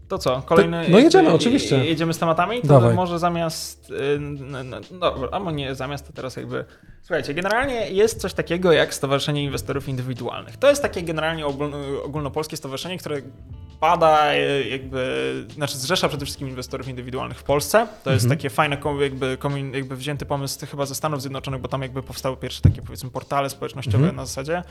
To co, kolejny... no jedziemy, oczywiście. Jedziemy z tematami? To Dawaj. może zamiast... y, n- n- Dobra, albo nie zamiast, to teraz jakby... Słuchajcie, generalnie jest coś takiego jak Stowarzyszenie Inwestorów Indywidualnych. To jest takie generalnie ogólno- ogólnopolskie stowarzyszenie, które bada y, jakby, znaczy zrzesza przede wszystkim inwestorów indywidualnych w Polsce. To jest Mhm. takie fajne jakby, jakby wzięty pomysł chyba ze Stanów Zjednoczonych, bo tam jakby powstały pierwsze takie powiedzmy portale społecznościowe Mhm. na zasadzie.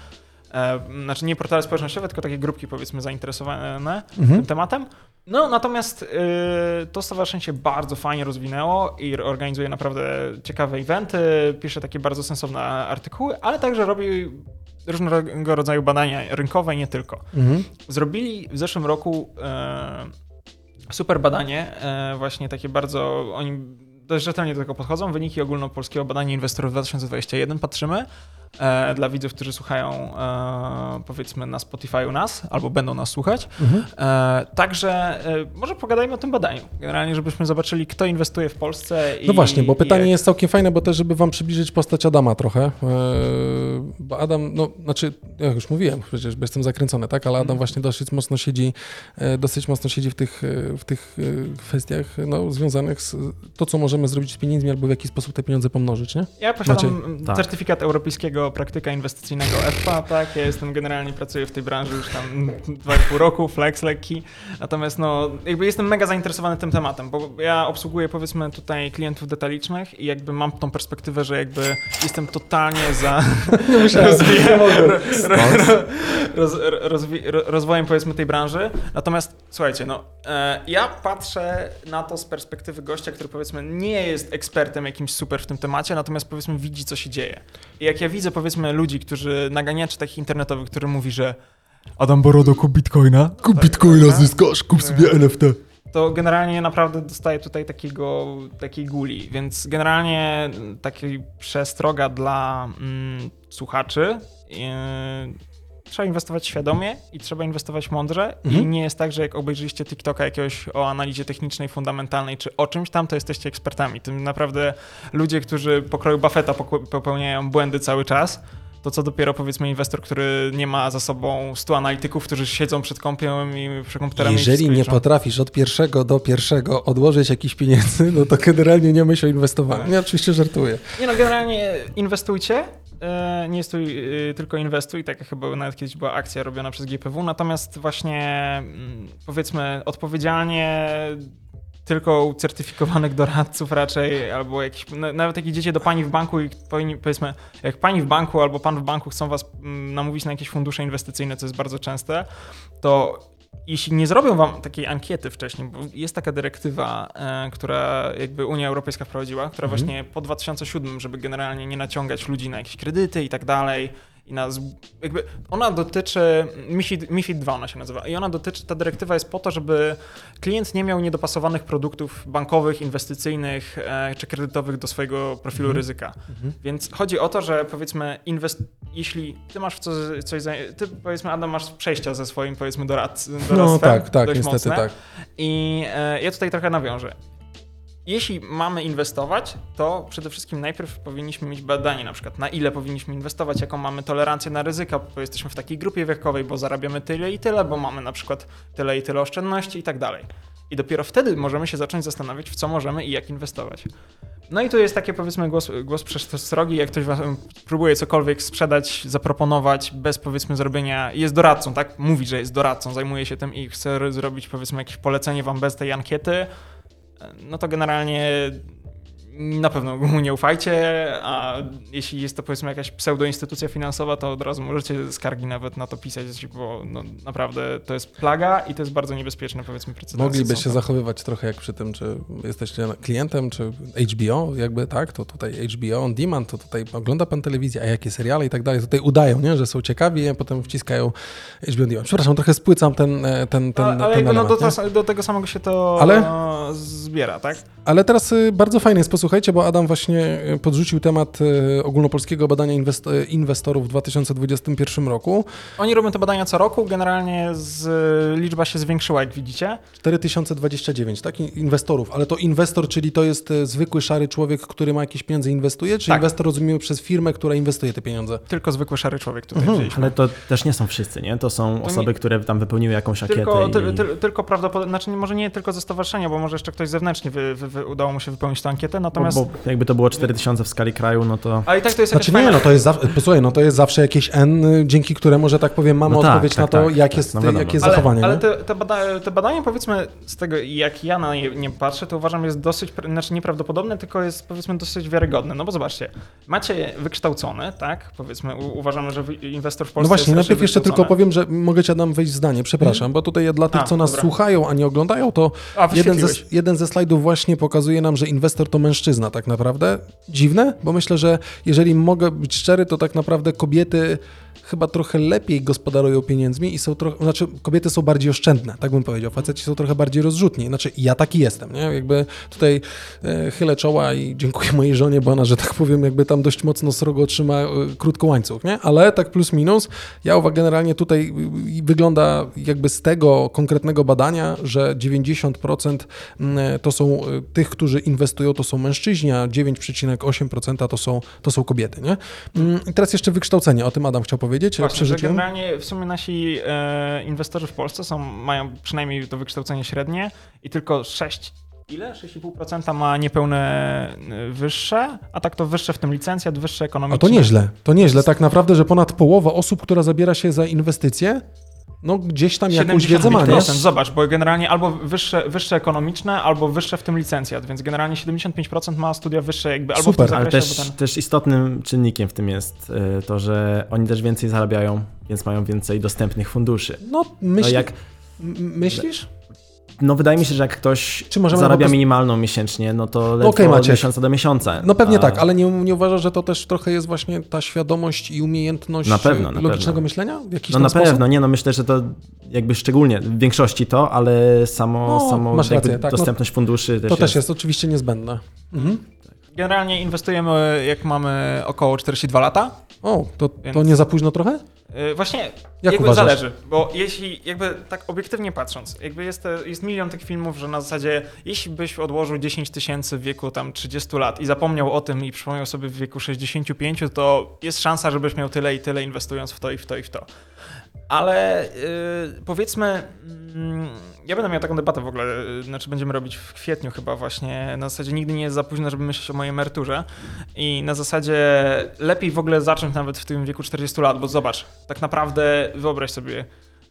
E, znaczy nie portale społecznościowe, tylko takie grupki powiedzmy zainteresowane Mhm. tym tematem. No natomiast y, to stowarzyszenie się bardzo fajnie rozwinęło i organizuje naprawdę ciekawe eventy, pisze takie bardzo sensowne artykuły, ale także robi różnego rodzaju badania rynkowe i nie tylko. mhm. Zrobili w zeszłym roku e, super badanie, e, właśnie takie bardzo, oni dość rzetelnie do tego podchodzą. Wyniki ogólnopolskiego badania inwestorów 2021 patrzymy. E, dla widzów, którzy słuchają e, powiedzmy na Spotify u nas, albo będą nas słuchać. Mhm. E, także e, może pogadajmy o tym badaniu. Generalnie, żebyśmy zobaczyli, kto inwestuje w Polsce. I, No właśnie, bo pytanie jak. jest całkiem fajne, bo też, żeby wam przybliżyć postać Adama trochę. e, Bo Adam, no, znaczy, ja już mówiłem przecież, bo jestem zakręcony, tak? Ale Mhm. Adam właśnie dosyć mocno siedzi, e, dosyć mocno siedzi w tych, w tych kwestiach no, związanych z to, co możemy zrobić z pieniędzmi, albo w jaki sposób te pieniądze pomnożyć, nie? Ja posiadam. Tak. certyfikat europejskiego praktyka inwestycyjnego FPA, tak, ja jestem generalnie, pracuję w tej branży już tam 2,5 roku, flex lekki, natomiast no, jakby jestem mega zainteresowany tym tematem, bo ja obsługuję powiedzmy tutaj klientów detalicznych i jakby mam tą perspektywę, że jakby jestem totalnie za rozwijem, roz, rozwojem powiedzmy tej branży, natomiast słuchajcie, no, e, ja patrzę na to z perspektywy gościa, który powiedzmy nie jest ekspertem jakimś super w tym temacie, natomiast powiedzmy widzi, co się dzieje. I jak ja widzę powiedzmy ludzi, którzy, naganiaczy takich internetowych, który mówi, że Adam Borodo kup bitcoina. Kup bitcoina, zyskasz, kup sobie NFT. To generalnie naprawdę dostaję tutaj takiego, takiej guli, więc generalnie taki przestroga dla mm, słuchaczy. Yy, trzeba inwestować świadomie i trzeba inwestować mądrze i Mhm. nie jest tak, że jak obejrzyliście TikToka jakiegoś o analizie technicznej, fundamentalnej czy o czymś tam, to jesteście ekspertami. Tym naprawdę ludzie, którzy pokroju Buffetta popełniają błędy cały czas, to co dopiero powiedzmy inwestor, który nie ma za sobą 100 analityków, którzy siedzą przed kompiem i przy komputerami i Jeżeli nie potrafisz od pierwszego do pierwszego odłożyć jakichś pieniędzy, no to generalnie nie myśl o inwestowaniu. Ja oczywiście żartuję. Nie no, generalnie inwestujcie. E, Nie stój, e, tylko inwestuj, tak jak chyba nawet kiedyś była akcja robiona przez GPW, natomiast właśnie mm, powiedzmy odpowiedzialnie tylko u certyfikowanych doradców raczej, albo jakiś, na- nawet jak idziecie do pani w banku i powiedzmy, jak pani w banku albo pan w banku chcą was mm, namówić na jakieś fundusze inwestycyjne, co jest bardzo częste, to jeśli nie zrobią wam takiej ankiety wcześniej, bo jest taka dyrektywa, e, która jakby Unia Europejska wprowadziła, która Mhm. właśnie po 2007, żeby generalnie nie naciągać ludzi na jakieś kredyty i tak dalej, i na, jakby ona dotyczy, MIFID, MIFID 2 ona się nazywa, i ona dotyczy, ta dyrektywa jest po to, żeby klient nie miał niedopasowanych produktów bankowych, inwestycyjnych e, czy kredytowych do swojego profilu Mhm. ryzyka. Mhm. Więc chodzi o to, że powiedzmy, inwest... jeśli ty masz w co, coś, za... ty powiedzmy, Adam, masz przejścia ze swoim powiedzmy doradc... doradztwem, No tak, tak, niestety mocne. tak. I e, ja tutaj trochę nawiążę. Jeśli mamy inwestować, to przede wszystkim najpierw powinniśmy mieć badanie, na przykład na ile powinniśmy inwestować, jaką mamy tolerancję na ryzyka, bo jesteśmy w takiej grupie wiekowej, bo zarabiamy tyle i tyle, bo mamy na przykład tyle i tyle oszczędności i tak dalej. I dopiero wtedy możemy się zacząć zastanawiać, w co możemy i jak inwestować. No i tu jest takie powiedzmy głos, głos jak ktoś was próbuje cokolwiek sprzedać, zaproponować bez powiedzmy zrobienia, jest doradcą, tak? Mówi, że jest doradcą, zajmuje się tym i chce zrobić powiedzmy jakieś polecenie wam bez tej ankiety, no to generalnie na pewno mu nie ufajcie, a jeśli jest to powiedzmy jakaś pseudoinstytucja finansowa, to od razu możecie skargi nawet na to pisać, bo no, naprawdę to jest plaga i to jest bardzo niebezpieczne powiedzmy precedensy. Mogliby się zachowywać trochę jak przy tym, czy jesteście klientem, czy HBO, jakby tak, to tutaj HBO on demand, to tutaj ogląda pan telewizję, a jakie seriale i tak dalej, tutaj udają, nie, że są ciekawi, a potem wciskają HBO on demand. Przepraszam, trochę spłycam ten, e, ten, ten, ale ale ten jakby no element, do, nie? to, do tego samego się to Ale- zbiera, tak? Ale teraz y, bardzo fajnie jest, posłuchajcie, bo Adam właśnie y, podrzucił temat y, ogólnopolskiego badania inwest- y, inwestorów w 2021 roku. Oni robią te badania co roku, generalnie z, liczba się zwiększyła, jak widzicie. 4029, tak? In- Inwestorów. Ale to inwestor, czyli to jest zwykły szary człowiek, który ma jakieś pieniądze i inwestuje, czy Tak. inwestor rozumiemy przez firmę, która inwestuje te pieniądze? Tylko zwykły szary człowiek tutaj Mhm. Ale to też nie są wszyscy, nie? To są To osoby, nie- które tam wypełniły jakąś ankietę Tylko, i... ty, ty, tylko prawdopodobnie, znaczy może nie tylko ze stowarzyszenia, bo może jeszcze ktoś zewnętrznie wy, wy, wy, udało mu się wypełnić tę ankietę, natomiast... Bo, bo jakby to było 4000 w skali kraju, no to... Ale i tak to jest Znaczy nie, fajna... no to jest, zaw- posłuchaj, no to jest zawsze jakieś N, y, dzięki któremu, że tak powiem, mamy No tak, odpowiedź tak, na to, tak, jak tak, jest, no jakie jest ale, zachowanie. ale te, te, bada, te badania, powiedzmy, z tego jak ja na nie, nie patrzę, to uważam jest dosyć, znaczy nieprawdopodobne, tylko jest powiedzmy dosyć wiarygodne. No bo zobaczcie, macie wykształcony, tak? Powiedzmy, u, uważamy, że inwestor w Polsce No właśnie, najpierw jeszcze tylko powiem, że mogę cię Adam wejść w zdanie, przepraszam, bo tutaj dla tych, A, co nas dobra. słuchają, a nie oglądają, to A, jeden ze, jeden ze slajdów właśnie pokazuje nam, że inwestor to mężczyzna tak naprawdę. Dziwne, bo myślę, że jeżeli mogę być szczery, to tak naprawdę kobiety chyba trochę lepiej gospodarują pieniędzmi i są trochę, znaczy kobiety są bardziej oszczędne, tak bym powiedział, faceci są trochę bardziej rozrzutni, znaczy ja taki jestem, nie? Jakby tutaj e, chylę czoła i dziękuję mojej żonie, bo ona, że tak powiem, jakby tam dość mocno srogo trzyma e, krótko łańcuch, nie? Ale tak plus minus, ja uważam generalnie tutaj y, y, wygląda jakby z tego konkretnego badania, że 90% mm, to są y, tych, którzy inwestują, to są mężczyźni, a 9,8% to są, to są kobiety, nie? Mm, I teraz jeszcze wykształcenie, o tym Adam chciał powiedzieć, Właśnie, że przerzuciłem. generalnie w sumie nasi e, inwestorzy w Polsce są, mają przynajmniej to wykształcenie średnie i tylko 6, ile? 6,5% ma niepełne e, wyższe, a tak to wyższe w tym licencjat, wyższe A ekonomiczne. to nieźle, to nieźle, tak naprawdę, że ponad połowa osób, która zabiera się za inwestycje, no gdzieś tam jakąś wiedzę ma, nie? 75%, zobacz, bo generalnie albo wyższe, wyższe ekonomiczne, albo wyższe w tym licencjat, więc generalnie 75% ma studia wyższe jakby albo Super, w tym Ale zakresie, też, albo ten... też istotnym czynnikiem w tym jest y, to, że oni też więcej zarabiają, więc mają więcej dostępnych funduszy. No, No myśl, jak, m- myślisz? No wydaje mi się, że jak ktoś Czy możemy po zarabia prostu- minimalną miesięcznie, no to ledwo okej, od miesiąca do miesiąca. No pewnie A- tak, ale nie, nie uważasz, że to też trochę jest właśnie ta świadomość i umiejętność Na pewno, na logicznego pewno. myślenia w jakiś No na sposób? pewno, nie no myślę, że to jakby szczególnie w większości to, ale samo, No, samo rację, tak, no, dostępność funduszy też To też jest oczywiście niezbędne. Mhm. Generalnie inwestujemy jak mamy około 42 lata. O, to, to Więc- nie za późno trochę? Yy, Właśnie, Jak jakby uważasz? zależy, bo jeśli jakby tak obiektywnie patrząc, jakby jest, jest milion tych filmów, że na zasadzie jeśli byś odłożył 10 tysięcy w wieku tam 30 lat i zapomniał o tym i przypomniał sobie w wieku 65, to jest szansa, żebyś miał tyle i tyle inwestując w to i w to i w to. Ale yy, powiedzmy, mm, ja będę miał taką debatę w ogóle, yy, znaczy będziemy robić w kwietniu chyba właśnie, na zasadzie nigdy nie jest za późno, żeby myśleć o mojej emeryturze i na zasadzie lepiej w ogóle zacząć nawet w tym wieku 40 lat, bo zobacz, tak naprawdę wyobraź sobie,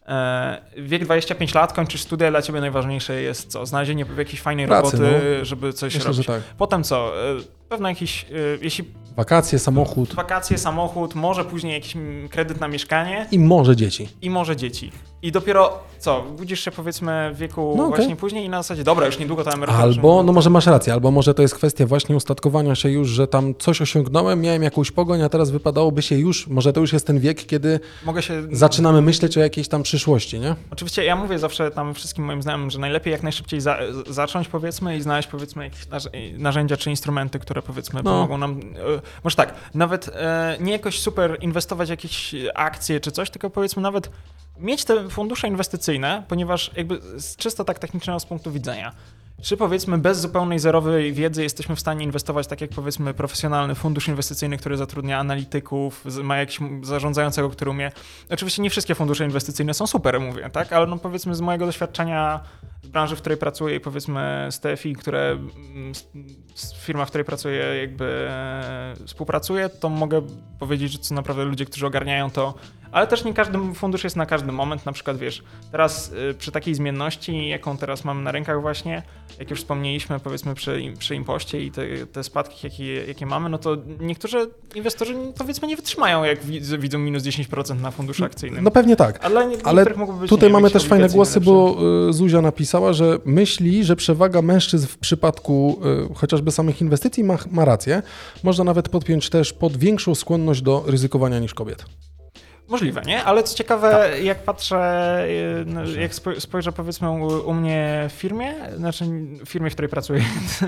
e, wiek 25 lat, kończysz studia, dla ciebie najważniejsze jest co? Znalezienie jakiejś fajnej Pracy, roboty, no. żeby coś Myślę, robić. tak. Potem co? E, pewno jakiś, e, jeśli Wakacje, samochód wakacje, samochód, może później jakiś kredyt na mieszkanie i może dzieci. i może dzieci. I dopiero co, budzisz się powiedzmy w wieku No, okej. właśnie później i na zasadzie, dobra, już niedługo ta emerytura. Albo, no może masz rację, albo może to jest kwestia właśnie ustatkowania się już, że tam coś osiągnąłem, miałem jakąś pogoń, a teraz wypadałoby się już, może to już jest ten wiek, kiedy Mogę się... zaczynamy myśleć o jakiejś tam przyszłości, nie? Oczywiście ja mówię zawsze tam wszystkim moim znajomym, że najlepiej jak najszybciej za, zacząć powiedzmy i znaleźć powiedzmy jakieś narz- narzędzia czy instrumenty, które powiedzmy No. pomogą nam, e, może tak, nawet e, nie jakoś super inwestować w jakieś akcje czy coś, tylko powiedzmy nawet mieć te fundusze inwestycyjne, ponieważ jakby z czysto tak technicznego z punktu widzenia, czy powiedzmy bez zupełnej zerowej wiedzy jesteśmy w stanie inwestować tak jak powiedzmy profesjonalny fundusz inwestycyjny, który zatrudnia analityków, ma jakiś zarządzającego, który umie. Oczywiście nie wszystkie fundusze inwestycyjne są super, mówię, tak? Ale no powiedzmy z mojego doświadczenia z branży, w której pracuję i powiedzmy z TFI, które firma, w której pracuję jakby e, współpracuje, to mogę powiedzieć, że to naprawdę ludzie, którzy ogarniają to, ale też nie każdy fundusz jest na każdy moment. Na przykład, wiesz, teraz y, przy takiej zmienności, jaką teraz mamy na rynkach właśnie, jak już wspomnieliśmy, powiedzmy przy, przy impoście i te, te spadki, jakie, jakie mamy, no to niektórzy inwestorzy powiedzmy nie wytrzymają, jak widzą, minus 10% na funduszu akcyjnym. No pewnie tak. Ale być, Tutaj mamy też fajne głosy, najlepsze. bo y, Zuzia napisała, że myśli, że przewaga mężczyzn w przypadku y, chociażby samych inwestycji ma, ma rację. Można nawet podpiąć też pod większą skłonność do ryzykowania niż kobiet. Możliwe, nie? Ale co ciekawe, Tak. jak patrzę, y, no, jak spoj- spojrzę powiedzmy u mnie w firmie, znaczy w firmie, w której pracuję,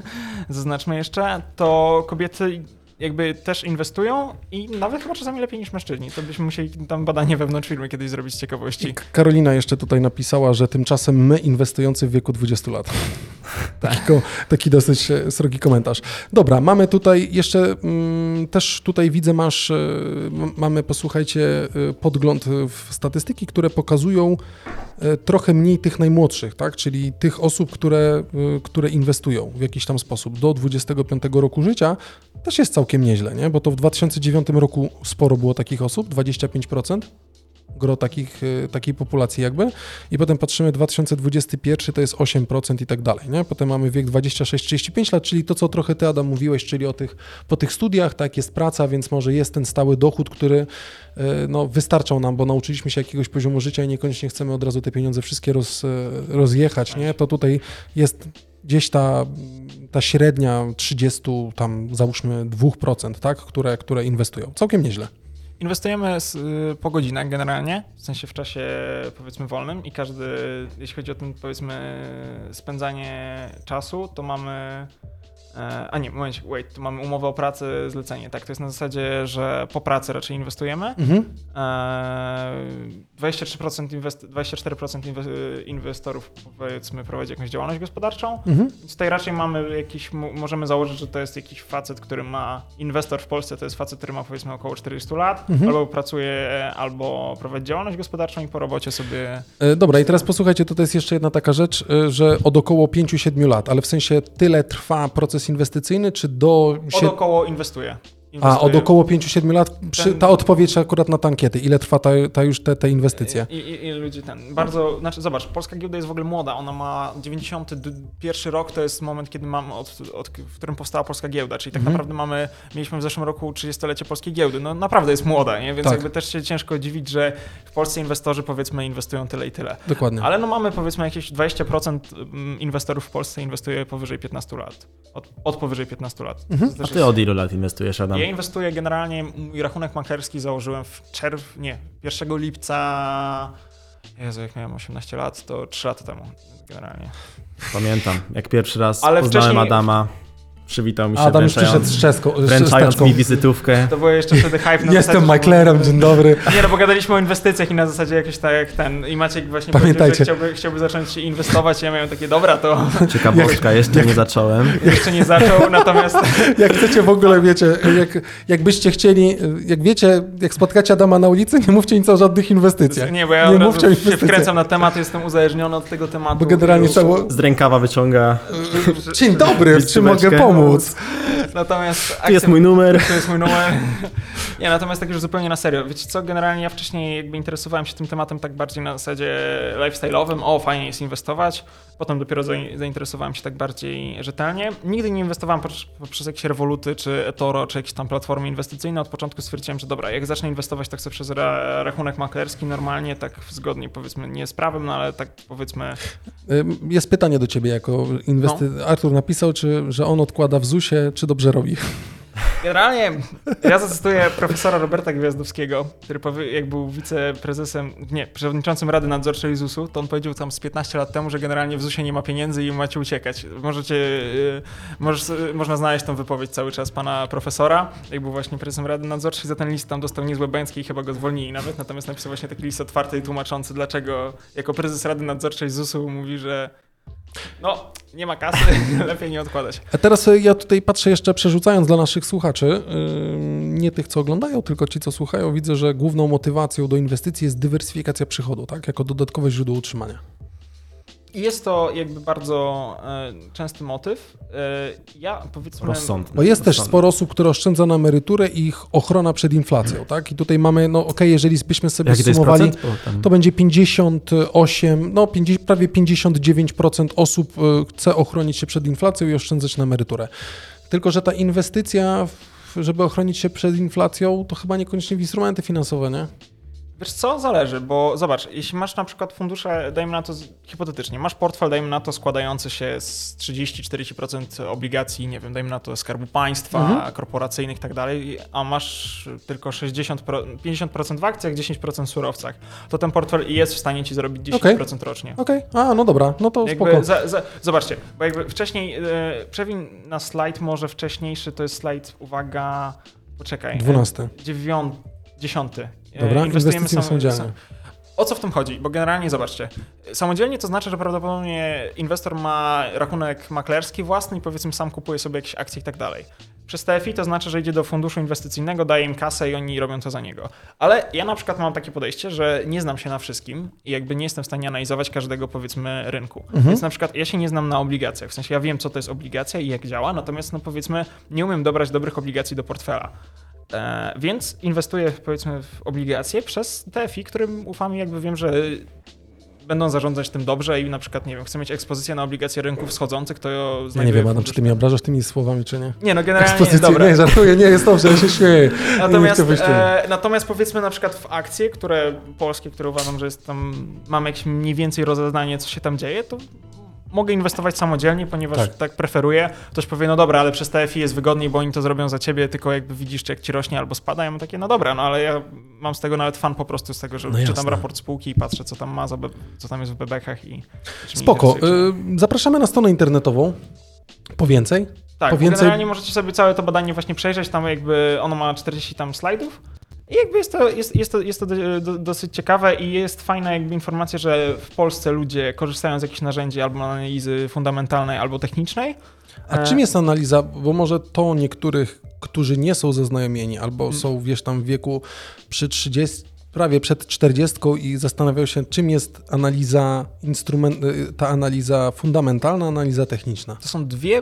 zaznaczmy jeszcze, to kobiety jakby też inwestują i nawet chyba czasami lepiej niż mężczyźni. To byśmy musieli tam badanie wewnątrz firmy kiedyś zrobić z ciekawości. Karolina jeszcze tutaj napisała, że tymczasem my inwestujący w wieku 20 lat. Taki, ko- taki dosyć e, srogi komentarz. Dobra, mamy tutaj jeszcze, mm, też tutaj widzę masz, e, mamy posłuchajcie e, podgląd w statystyki, które pokazują trochę mniej tych najmłodszych, tak? czyli tych osób, które, które inwestują w jakiś tam sposób do 25 roku życia, też jest całkiem nieźle, nie? bo to w 2009 roku sporo było takich osób, 25% gro takich, y, takiej populacji jakby i potem patrzymy 2021 to jest 8% i tak dalej, nie? Potem mamy wiek 26-35 lat, czyli to, co trochę ty Adam mówiłeś, czyli o tych, po tych studiach, tak, jest praca, więc może jest ten stały dochód, który y, no, wystarczał nam, bo nauczyliśmy się jakiegoś poziomu życia i niekoniecznie chcemy od razu te pieniądze wszystkie roz, y, rozjechać, nie? To tutaj jest gdzieś ta, ta średnia 30, tam załóżmy 2%, tak, które, które inwestują. Całkiem nieźle. Inwestujemy z, y, po godzinach generalnie, w sensie w czasie powiedzmy wolnym i każdy, jeśli chodzi o ten powiedzmy spędzanie czasu, to mamy a nie, momencie, wait, tu mamy umowę o pracę, zlecenie, tak, to jest na zasadzie, że po pracy raczej inwestujemy. Mhm. E, 23% inwest- 24% inwe- inwestorów powiedzmy prowadzi jakąś działalność gospodarczą. Mhm. Więc tutaj raczej mamy jakiś, mo- możemy założyć, że to jest jakiś facet, który ma, inwestor w Polsce to jest facet, który ma powiedzmy około 40 lat, Mhm. albo pracuje, albo prowadzi działalność gospodarczą i po robocie sobie... E, Dobra, i teraz posłuchajcie, tutaj jest jeszcze jedna taka rzecz, e, że od około 5-7 lat, ale w sensie tyle trwa proces inwestycyjny, czy do... Od około inwestuje. A, od około 5-7 lat, Ten- ta odpowiedź akurat na tankiety, ile trwa ta, ta już te, te inwestycje? I, i, I ludzi ten. Bardzo, znaczy zobacz, polska giełda jest w ogóle młoda. Ona ma 91 rok, to jest moment, kiedy mamy, od, od, w którym powstała polska giełda. Czyli tak Mhm. naprawdę mamy, mieliśmy w zeszłym roku 30-lecie polskiej giełdy. No naprawdę jest młoda, nie? Więc Tak. jakby też się ciężko dziwić, że w Polsce inwestorzy powiedzmy inwestują tyle i tyle. Dokładnie. Ale no mamy powiedzmy jakieś 20% inwestorów w Polsce inwestuje powyżej 15 lat. Od, od powyżej 15 lat. Mhm. A ty od ilu lat inwestujesz, Adam? Ja inwestuję generalnie, mój rachunek maklerski założyłem w czerw, nie, 1 lipca, Jezu, jak miałem 18 lat, to 3 lata temu generalnie. Pamiętam, jak pierwszy raz Ale poznałem wcześniej- Adama, przywitał mi się Adam już wręczając, przyszedł z czeską. z wręczając mi wizytówkę. To było jeszcze wtedy hype na Jestem zasadzie, maklerem, dzień dobry. Nie, no bo gadaliśmy o inwestycjach i na zasadzie jakoś tak jak ten, i Maciek właśnie Pamiętajcie. powiedział, że chciałby, chciałby zacząć inwestować, ja miałem takie, dobra, to Ciekawostka, jeszcze nie zacząłem. jeszcze nie zaczął, natomiast Jak chcecie w ogóle, wiecie, jak, jakbyście chcieli, jak wiecie, jak spotkacie Adama na ulicy, nie mówcie nic o żadnych inwestycjach. nie, bo ja nie mówcie się wkręcam na temat, jestem uzależniony od tego tematu. Bo generalnie cało... Z rękawa wyciąga, Dzień dobry, w czym mogę Wizytóweczkę. Pomóc? Natomiast tu jest mój numer. To jest mój numer. Nie, natomiast tak już zupełnie na serio. Wiecie co, generalnie ja wcześniej jakby interesowałem się tym tematem tak bardziej na zasadzie lifestyle'owym. O, fajnie jest inwestować. Potem dopiero zain- zainteresowałem się tak bardziej rzetelnie. Nigdy nie inwestowałem poprzez, poprzez jakieś rewoluty, czy eToro, czy jakieś tam platformy inwestycyjne. Od początku stwierdziłem, że dobra, jak zacznę inwestować, tak chcę przez ra- rachunek maklerski normalnie, tak zgodnie powiedzmy, nie z prawem, no ale tak powiedzmy Jest pytanie do ciebie jako inwesty... No. Artur napisał, czy, że on odkłada w ZUS-ie, czy dobrze robi. Generalnie ja zacytuję profesora Roberta Gwiazdowskiego, który jak był wiceprezesem, nie, przewodniczącym Rady Nadzorczej ZUS-u, to on powiedział tam z 15 lat temu, że generalnie w ZUS-ie nie ma pieniędzy i macie uciekać. Możecie, yy, możesz, można znaleźć tą wypowiedź cały czas pana profesora, jak był właśnie prezesem Rady Nadzorczej, za ten list tam dostał niezłe bęcki i chyba go zwolnili nawet, natomiast napisał właśnie taki list otwarty i tłumaczący, dlaczego jako prezes Rady Nadzorczej ZUS-u mówi, że no, nie ma kasy, lepiej nie odkładać. A teraz y, ja tutaj patrzę jeszcze, przerzucając dla naszych słuchaczy, ym, nie tych, co oglądają, tylko ci, co słuchają, widzę, że główną motywacją do inwestycji jest dywersyfikacja przychodu, tak? Jako dodatkowe źródło utrzymania. I jest to jakby bardzo e, częsty motyw. E, ja powiedzmy... Rozsądny. Bo jest też Rozsądny. sporo osób, które oszczędza na emeryturę i ich ochrona przed inflacją, tak? I tutaj mamy, no okej, jeżeli byśmy sobie Jaki to jest sumowali, tam- to będzie 58, no 50, prawie 59% osób y, chce ochronić się przed inflacją i oszczędzać na emeryturę. Tylko, że ta inwestycja, w- żeby ochronić się przed inflacją, to chyba niekoniecznie w instrumenty finansowe, nie? Wiesz co, zależy, bo zobacz, jeśli masz na przykład fundusze, dajmy na to hipotetycznie, masz portfel, dajmy na to składający się z 30-40% obligacji, nie wiem, dajmy na to Skarbu Państwa, mhm. korporacyjnych i tak dalej, a masz tylko 60, 50% w akcjach, 10% w surowcach, to ten portfel jest w stanie ci zrobić 10% okay. rocznie. Okej, okay. a no dobra, no to jakby spoko. Za, za, zobaczcie, bo jakby wcześniej, e, przewin na slajd może wcześniejszy, to jest slajd, uwaga, poczekaj. 12. 9, 10. Dobra, inwestujemy samodzielnie. sam- O co w tym chodzi? Bo generalnie zobaczcie, samodzielnie to znaczy, że prawdopodobnie inwestor ma rachunek maklerski własny i powiedzmy sam kupuje sobie jakieś akcje i tak dalej. Przez TFI to znaczy, że idzie do funduszu inwestycyjnego, daje im kasę i oni robią to za niego. Ale ja na przykład mam takie podejście, że nie znam się na wszystkim i jakby nie jestem w stanie analizować każdego powiedzmy rynku. Więc na przykład ja się nie znam na obligacjach, w sensie ja wiem co to jest obligacja i jak działa, natomiast no powiedzmy nie umiem dobrać dobrych obligacji do portfela. E, więc inwestuję powiedzmy w obligacje przez TFI, którym ufam i jakby wiem, że będą zarządzać tym dobrze i na przykład, nie wiem, chcę mieć ekspozycję na obligacje rynków wschodzących, to Ja nie wiem, Adam, czy ty mnie obrażasz tymi słowami, czy nie? Nie, no generalnie Ekspozycję, dobra. nie, żartuję, nie, jest dobrze, ja się śmieję. Natomiast, e, natomiast powiedzmy na przykład w akcje, które polskie, które uważam, że jest tam, mam jakieś mniej więcej rozeznanie, co się tam dzieje, to mogę inwestować samodzielnie, ponieważ Tak. tak, preferuję. Ktoś powie, no dobra, ale przez TFI jest wygodniej, bo oni to zrobią za ciebie, tylko jakby widzisz, czy jak ci rośnie albo spada. Ja mam takie, no dobra, no ale ja mam z tego nawet fan po prostu z tego, że No czytam raport spółki i patrzę, co tam ma, za co tam jest w bebekach i... Spoko. Y, Zapraszamy na stronę internetową. Po więcej. Tak, po więcej- generalnie możecie sobie całe to badanie właśnie przejrzeć, tam jakby ono ma 40 tam slajdów i jakby jest to, jest, jest to, jest to do, do, dosyć ciekawe i jest fajna jakby informacja, że w Polsce ludzie korzystają z jakichś narzędzi albo analizy fundamentalnej, albo technicznej. A E, czym jest analiza? Bo może to niektórych, którzy nie są zaznajomieni albo Mm. są, wiesz, tam w wieku przy 30, prawie przed 40 i zastanawiają się, czym jest analiza instrument, y, ta analiza fundamentalna, analiza techniczna. To są dwie,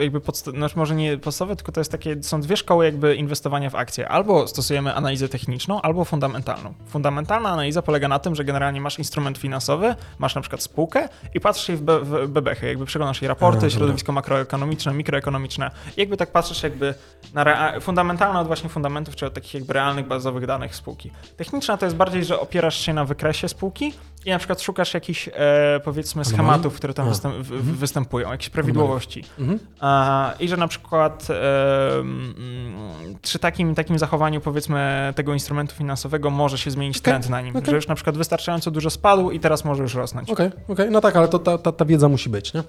jakby podsta- znaczy może nie podstawowe, tylko to jest takie, są dwie szkoły jakby inwestowania w akcje. Albo stosujemy analizę techniczną, albo fundamentalną. Fundamentalna analiza polega na tym, że generalnie masz instrument finansowy, masz na przykład spółkę i patrzysz jej w, be- w bebechy, jakby przeglądasz jej raporty, A, środowisko makroekonomiczne, mikroekonomiczne. I jakby tak patrzysz jakby na rea- fundamentalne od właśnie fundamentów, czy od takich jakby realnych, bazowych danych spółki. Techniczna to jest bardziej, że opierasz się na wykresie spółki i na przykład szukasz jakichś, e, powiedzmy, schematów, które tam A. występ, w, w- występują, jakieś prawidłowości. Mhm. A, I że na przykład e, przy takim, takim zachowaniu powiedzmy tego instrumentu finansowego może się zmienić Okej, trend na nim, okej. że już na przykład wystarczająco dużo spadł i teraz może już rosnąć. Okej, okej, no tak, ale to ta, ta, ta wiedza musi być, nie?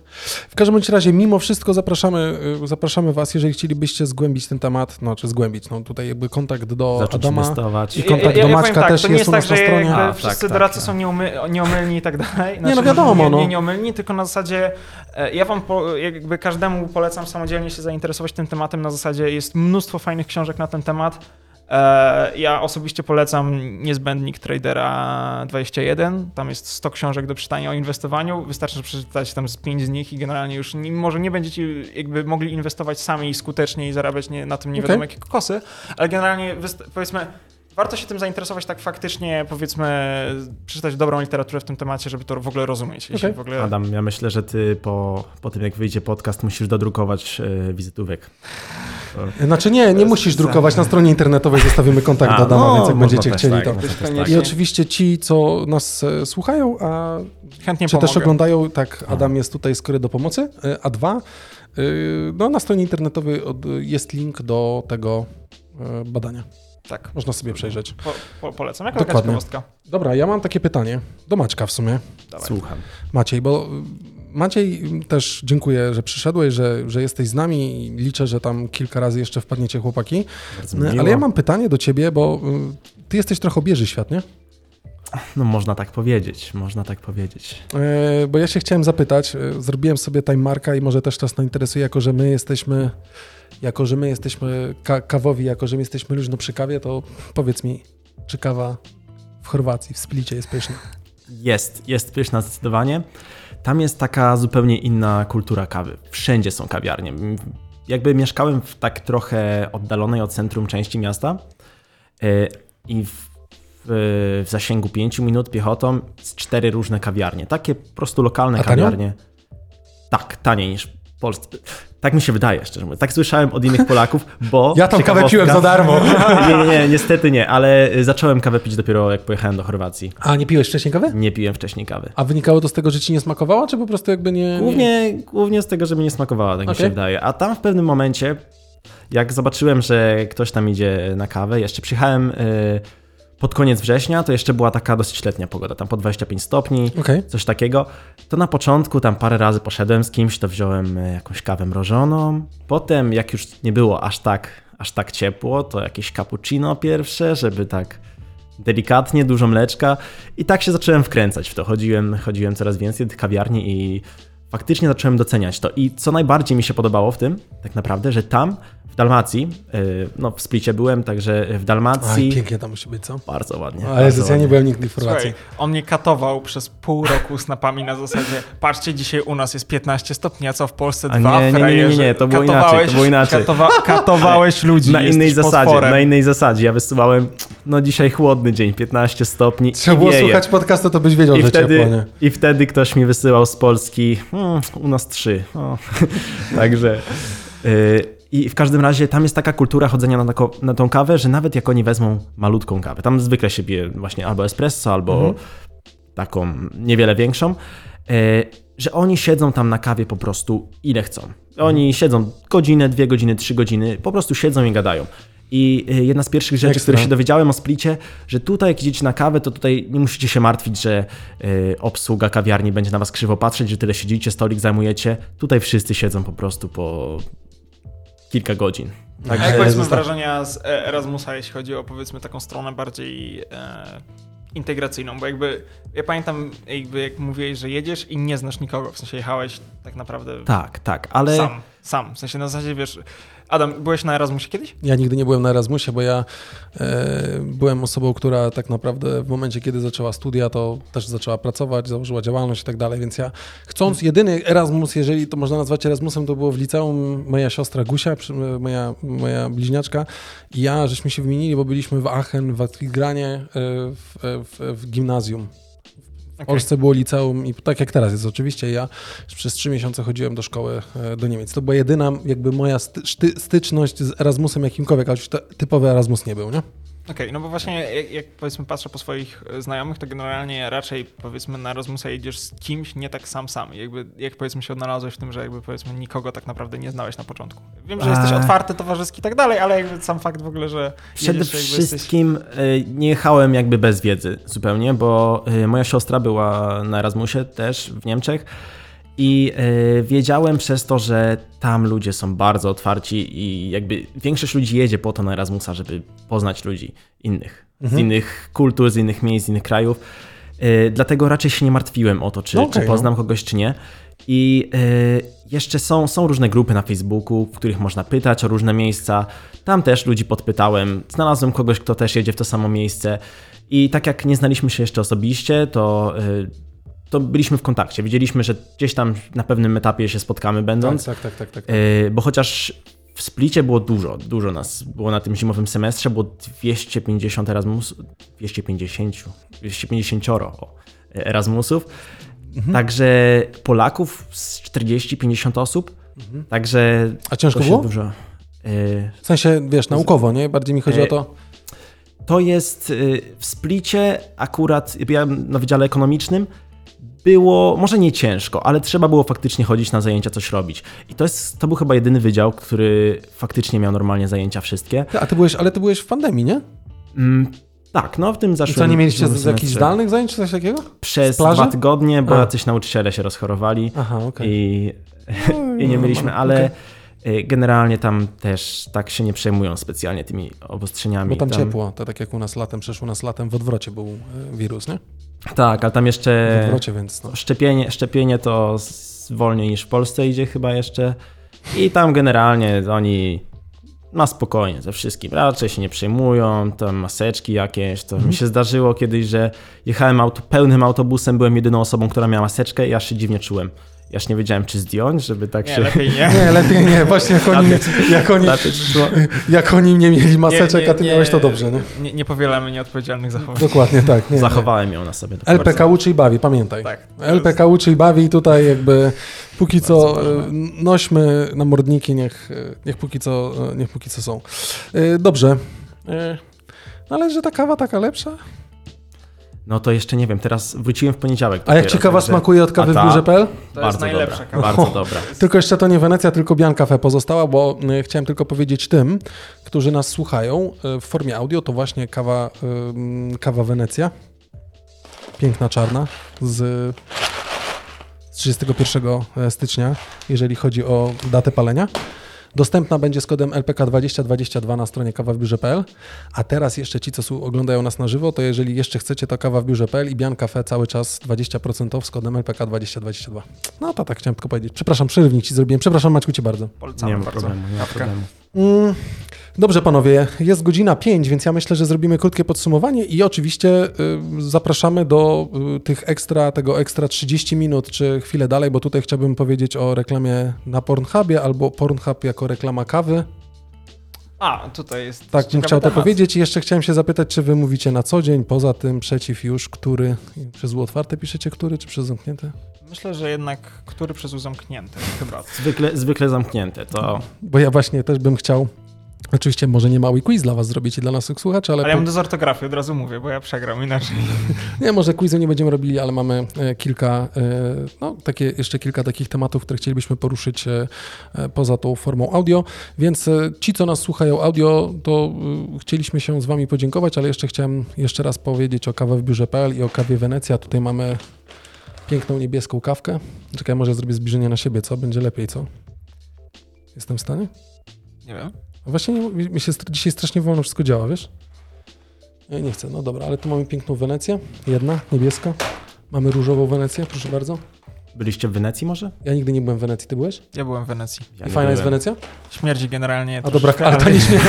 W każdym bądź razie, mimo wszystko zapraszamy, y, zapraszamy Was, jeżeli chcielibyście zgłębić ten temat, no czy zgłębić, no tutaj jakby kontakt do Zacząć Adama. inwestować. I kontakt do powiem Maćka tak, też to nie jest u tak, nas na że stronie. A, wszyscy tak, doradcy tak, są nieumy, nieomylni i tak dalej. no wiadomo, nie, no. Nie nieomylni, tylko na zasadzie e, ja wam po, jakby każdemu polecam samodzielnie się zainteresować tym tematem. Na zasadzie jest mnóstwo fajnych książek na ten temat. E, Ja osobiście polecam Niezbędnik Tradera 21. Tam jest 100 książek do czytania o inwestowaniu. Wystarczy przeczytać tam z 5 z nich i generalnie już nie, może nie będziecie jakby mogli inwestować sami skutecznie i zarabiać nie, na tym nie wiadomo jakie kokosy, ale generalnie powiedzmy warto się tym zainteresować tak faktycznie, powiedzmy, przeczytać dobrą literaturę w tym temacie, żeby to w ogóle rozumieć. Okej. w ogóle... Adam, ja myślę, że ty po, po tym, jak wyjdzie podcast, musisz dodrukować e, wizytówek. Znaczy nie, nie musisz drukować, na stronie internetowej zostawimy kontakt A, do Adama, no, więc jak będziecie też chcieli tak, to. też koniecznie. tak. I oczywiście ci, co nas e, słuchają, a Chętnie czy pomogę. też oglądają, tak, Adam jest tutaj skory do pomocy, e, a dwa, e, no na stronie internetowej od- jest link do tego e, badania. Tak, Można sobie przejrzeć. po, po, polecam. Jako Dokładnie. ciekawostka. Dobra, ja mam takie pytanie do Maćka w sumie. Dawaj. Słucham. Maciej, bo y, Maciej, y, też dziękuję, że przyszedłeś, że, że jesteś z nami i liczę, że tam kilka razy jeszcze wpadniecie chłopaki. Miło. Ale ja mam pytanie do ciebie, bo ty jesteś trochę obieży świat, nie? No można tak powiedzieć, można tak powiedzieć. E, Bo ja się chciałem zapytać, e, zrobiłem sobie time marka i może też nas to interesuje, jako że my jesteśmy, jako że my jesteśmy ka- kawowi, jako że my jesteśmy luźno przy kawie, to powiedz mi, czy kawa w Chorwacji, w Splicie jest pyszna? Jest, jest pyszna zdecydowanie. tam jest taka zupełnie inna kultura kawy. Wszędzie są kawiarnie. Jakby mieszkałem w tak trochę oddalonej od centrum części miasta yy, i w, w, zasięgu 5 minut piechotą z cztery różne kawiarnie. Takie po prostu lokalne A kawiarnie. Tak, taniej niż w Polsce. Tak mi się wydaje, szczerze mówiąc. Tak słyszałem od innych Polaków, bo... Ja tą kawę piłem za darmo. nie, nie, nie, niestety nie, ale y, zacząłem kawę pić dopiero jak pojechałem do Chorwacji. A nie piłeś wcześniej kawy? Nie piłem wcześniej kawy. A wynikało to z tego, że ci nie smakowała, czy po prostu jakby nie... nie... Głównie, głównie z tego, że mi nie smakowała, tak mi Okej. się wydaje. A tam w pewnym momencie, jak zobaczyłem, że ktoś tam idzie na kawę, jeszcze przyjechałem y, pod koniec września, to jeszcze była taka dosyć letnia pogoda, tam po 25 stopni, Okej. coś takiego. To na początku tam parę razy poszedłem z kimś, to wziąłem y, jakąś kawę mrożoną. Potem, jak już nie było aż tak, aż tak ciepło, to jakieś cappuccino pierwsze, żeby tak delikatnie, dużo mleczka. I tak się zacząłem wkręcać w to. Chodziłem, chodziłem coraz więcej do kawiarni i faktycznie zacząłem doceniać to. I co najbardziej mi się podobało w tym, tak naprawdę, że tam w Dalmacji, yy, no w Splicie byłem, także w Aj, Dalmacji pięknie tam musi być, co? bardzo ładnie. Ale bardzo ja nie byłem nigdy w Chorwacji. Słuchaj, on mnie katował przez pół roku snapami na zasadzie patrzcie, dzisiaj u nas jest 15 stopni, a co w Polsce A dwa nie, nie, nie, nie, nie, nie, to było inaczej, Katowałeś- to było inaczej. Katowa katowałeś ludzi. Na innej zasadzie, potworem. na innej zasadzie. Ja wysyłałem, no dzisiaj chłodny dzień, 15 stopni Trzeba było wieje. słuchać podcastu, to byś wiedział, I że ciepło, wtedy, nie? I wtedy ktoś mi wysyłał z Polski, hmm, u nas trzy. Także. y, I w każdym razie tam jest taka kultura chodzenia na, tako, na tą kawę, że nawet jak oni wezmą malutką kawę, tam zwykle się bije właśnie albo espresso, albo Mhm. taką niewiele większą, y, że oni siedzą tam na kawie po prostu ile chcą. Oni siedzą godzinę, dwie godziny, trzy godziny, po prostu siedzą i gadają. I y, jedna z pierwszych rzeczy, których się dowiedziałem o Splicie, że tutaj jak idziecie na kawę, to tutaj nie musicie się martwić, że y, obsługa kawiarni będzie na was krzywo patrzeć, że tyle siedzicie, stolik zajmujecie. Tutaj wszyscy siedzą po prostu po kilka godzin. A Także jak powiedzmy zostaw- wrażenia z e, Erasmusa, jeśli chodzi o powiedzmy taką stronę bardziej e, integracyjną, bo jakby ja pamiętam jakby jak mówiłeś, że jedziesz i nie znasz nikogo, w sensie jechałeś tak naprawdę tak, tak, ale sam, sam, w sensie na zasadzie wiesz, Adam, byłeś na Erasmusie kiedyś? Ja nigdy nie byłem na Erasmusie, bo ja e, byłem osobą, która tak naprawdę w momencie, kiedy zaczęła studia, to też zaczęła pracować, założyła działalność i tak dalej, więc ja chcąc jedyny Erasmus, jeżeli to można nazwać Erasmusem, to było w liceum moja siostra Gusia, moja, moja bliźniaczka i ja, żeśmy się wymienili, bo byliśmy w Aachen, w Atligranie, e, w, w, w gimnazjum. W Polsce było liceum i tak jak teraz jest oczywiście, ja przez trzy miesiące chodziłem do szkoły e, do Niemiec. To była jedyna jakby moja styczność z Erasmusem jakimkolwiek, ale typowy Erasmus nie był, nie? Okej, no bo właśnie jak, jak powiedzmy patrzę po swoich e, znajomych, to generalnie raczej powiedzmy na Erasmusa jedziesz z kimś, nie tak sam sam. Jakby, jak powiedzmy się odnalazłeś w tym, że jakby powiedzmy nikogo tak naprawdę nie znałeś na początku. Wiem, że jesteś otwarty, towarzyski i tak dalej, ale jakby sam fakt w ogóle, że Przede jedziesz, jesteś... wszystkim y, nie jechałem jakby bez wiedzy zupełnie, bo y, moja siostra była na Erasmusie też w Niemczech i y, wiedziałem przez to, że tam ludzie są bardzo otwarci i jakby większość ludzi jedzie po to na Erasmusa, żeby poznać ludzi innych, z innych kultur, z innych miejsc, z innych krajów. Y, Dlatego raczej się nie martwiłem o to, czy, No okej, czy poznam kogoś, czy nie. I y, jeszcze są, są różne grupy na Facebooku, w których można pytać o różne miejsca. Tam też ludzi podpytałem. Znalazłem kogoś, kto też jedzie w to samo miejsce. I tak jak nie znaliśmy się jeszcze osobiście, to, to byliśmy w kontakcie. Wiedzieliśmy, że gdzieś tam na pewnym etapie się spotkamy będąc. Tak, tak, tak, tak. tak. Y, bo chociaż w Splicie było dużo, dużo nas było na tym zimowym semestrze, było 250 Erasmus, 250, 250 o, Erasmusów, Mhm. także Polaków z 40-50 osób, także A ciężko było? dużo... y, W sensie, wiesz, naukowo, nie? Bardziej mi chodzi E, o to... To jest w Splicie akurat, ja na Wydziale Ekonomicznym, było może nie ciężko, ale trzeba było faktycznie chodzić na zajęcia, coś robić. I to, jest, to był chyba jedyny wydział, który faktycznie miał normalnie zajęcia wszystkie. A ty byłeś, ale ty byłeś w pandemii, nie? Mm, tak, no w tym I zeszłym co, nie mieliście z, z jakichś zdalnych zajęć czy coś takiego? Przez dwa tygodnie, bo A. jacyś nauczyciele się rozchorowali Aha, okej. i, i nie mieliśmy, ale y, generalnie tam też tak się nie przejmują specjalnie tymi obostrzeniami. Bo tam ciepło, to tak jak u nas latem, przecież u nas latem w odwrocie był e, wirus, nie? Tak, ale tam W jeszcze odwrocie, więc no. szczepienie, szczepienie to wolniej niż w Polsce idzie chyba jeszcze. I tam generalnie oni na spokojnie ze wszystkim. Raczej się nie przejmują, tam maseczki jakieś. To mi się zdarzyło kiedyś, że jechałem auto, pełnym autobusem, byłem jedyną osobą, która miała maseczkę i aż się dziwnie czułem. Ja aż nie wiedziałem, czy zdjąć, żeby tak Nie, się... lepiej nie. Nie, lepiej nie, właśnie jak oni, jak oni, jak oni nie mieli maseczek, Nie, a ty nie, miałeś to dobrze, nie? Nie, nie powielamy nieodpowiedzialnych zachowań. Dokładnie tak. Nie, nie. Zachowałem ją na sobie. LPK bardzo- uczy i bawi, pamiętaj. Tak. LPK uczy i bawi i tutaj jakby póki co Bardzo ważne. e, nośmy na mordniki, niech, e, niech, póki co, e, niech póki co są. Dobrze. E, No ale że ta kawa taka lepsza? No to jeszcze nie wiem, teraz wróciłem w poniedziałek. A jak dopiero, ci kawa także smakuje od kawy A w ta? biurze.pl? To bardzo jest najlepsza dobra, kawa. Bardzo dobra. Tylko jeszcze to nie Wenecja, tylko Bian Cafe pozostała, bo e, chciałem tylko powiedzieć tym, którzy nas słuchają e, w formie audio, to właśnie kawa, ym, kawa Wenecja. Piękna czarna z, z 31 stycznia, jeżeli chodzi o datę palenia. Dostępna będzie z kodem LPK2022 na stronie kawawbiurze.pl. A teraz jeszcze ci, co oglądają nas na żywo, to jeżeli jeszcze chcecie, to kawa w biurze.pl i Bian Cafe cały czas 20% off z kodem LPK2022. No to tak chciałem tylko powiedzieć. Przepraszam, przerywnik ci zrobiłem. Przepraszam Maćku cię bardzo. Polecamy Nie ma bardzo. problemu, nie ma problemu. Mm, Dobrze panowie, jest godzina 5, więc ja myślę, że zrobimy krótkie podsumowanie i oczywiście y, zapraszamy do y, tych ekstra, tego ekstra 30 minut czy chwilę dalej, bo tutaj chciałbym powiedzieć o reklamie na Pornhubie albo Pornhub jako reklama kawy. A, tutaj jest Tak, bym chciał to temat. powiedzieć i jeszcze chciałem się zapytać, czy wy mówicie na co dzień, poza tym przeciw już, który, przez U otwarte piszecie który, czy przez zamknięte? Myślę, że jednak który przez U zamknięty, chyba. Zwykle, zwykle zamknięte, to Bo ja właśnie też bym chciał, oczywiście może nie mały quiz dla was zrobić i dla naszych słuchaczy, ale... Ale ja po- mam do ortografii, od razu mówię, bo ja przegram inaczej. Nie, może quizu nie będziemy robili, ale mamy e, kilka, e, no takie, jeszcze kilka takich tematów, które chcielibyśmy poruszyć e, poza tą formą audio, więc ci, co nas słuchają audio, to chcieliśmy się z wami podziękować, ale jeszcze chciałem jeszcze raz powiedzieć o kawę w biurze.pl i o kawie Wenecja. Tutaj mamy piękną niebieską kawkę. Czekaj, może zrobię zbliżenie na siebie, co? Będzie lepiej, co? Jestem w stanie? Nie wiem. Właśnie nie- mi się dzisiaj strasznie wolno wszystko działa, wiesz? Ja nie chcę, no dobra, ale tu mamy piękną Wenecję, jedna, niebieska. Mamy różową Wenecję, proszę bardzo. Byliście w Wenecji może? Ja nigdy nie byłem w Wenecji, ty byłeś? Ja byłem w Wenecji. Ja I fajna jest. Wenecja? Śmierdzi generalnie. A dobra, ale ta nie śmierdzi.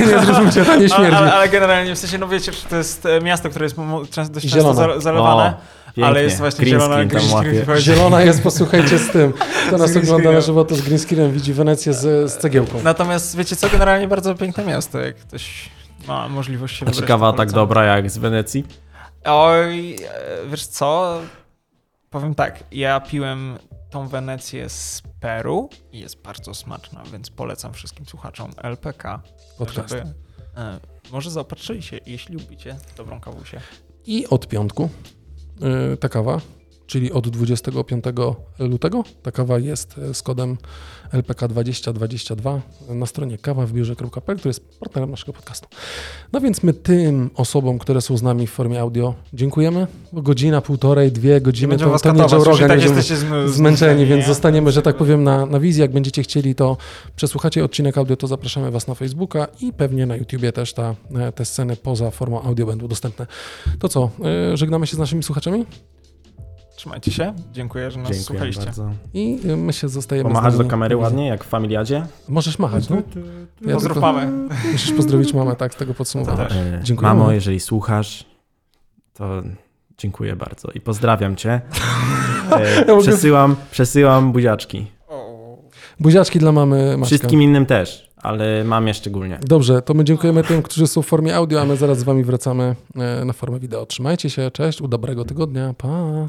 nie, zrozumcie, ta nie ale, śmierdzi. ale, ale generalnie, w sensie, no wiecie, że to jest e, miasto, które jest często, dość często Zielone. zalewane, O, ale pięknie. jest właśnie Green zielona. green screen wchodzi. Zielona jest, posłuchajcie, z tym. Kto nas green ogląda na żywo, to z green screenem widzi Wenecję z, z cegiełką. Natomiast wiecie co, generalnie bardzo piękne miasto, jak ktoś ma możliwość się A wybrać. ciekawa to tak dobra jak z Wenecji? Oj, e, wiesz co? Powiem tak, ja piłem tą Wenecję z Peru i jest bardzo smaczna, więc polecam wszystkim słuchaczom LPK, Podcast. żeby e, może zaopatrzyli się, jeśli lubicie dobrą kawusię. I od piątku y, ta kawa, czyli od 25 lutego, ta kawa jest y, z kodem LPK2022 na stronie kawawbiurze.pl, który jest partnerem naszego podcastu. No więc my tym osobom, które są z nami w formie audio, dziękujemy, godzina, półtorej, dwie godziny, to, to nie Joe Rogan, tak jesteście zm- zmęczeni, więc nie? zostaniemy, że tak powiem, na, na wizji. Jak będziecie chcieli, to przesłuchacie odcinek audio, to zapraszamy Was na Facebooka i pewnie na YouTubie też ta, e, te sceny poza formą audio będą dostępne. To co, y, żegnamy się z naszymi słuchaczami Trzymajcie się, dziękuję, że nas Dziękuję słuchaliście. bardzo. i y, my się zostajemy Pomachać z do kamery ładnie, jak w Familiadzie? Możesz machać, no? Ja Pozdrów tylko- mamę. Musisz pozdrowić mamę, tak, z tego podsumowania. E, Dziękujemy. Mamo, jeżeli słuchasz, to dziękuję bardzo i pozdrawiam cię. E, mogę- przesyłam, przesyłam buziaczki. Buziaczki dla mamy Maćka. Wszystkim innym też, ale mamie szczególnie. Dobrze, to my dziękujemy tym, którzy są w formie audio, a my zaraz z Wami wracamy e, na formę wideo. Trzymajcie się, cześć, u dobrego tygodnia, pa!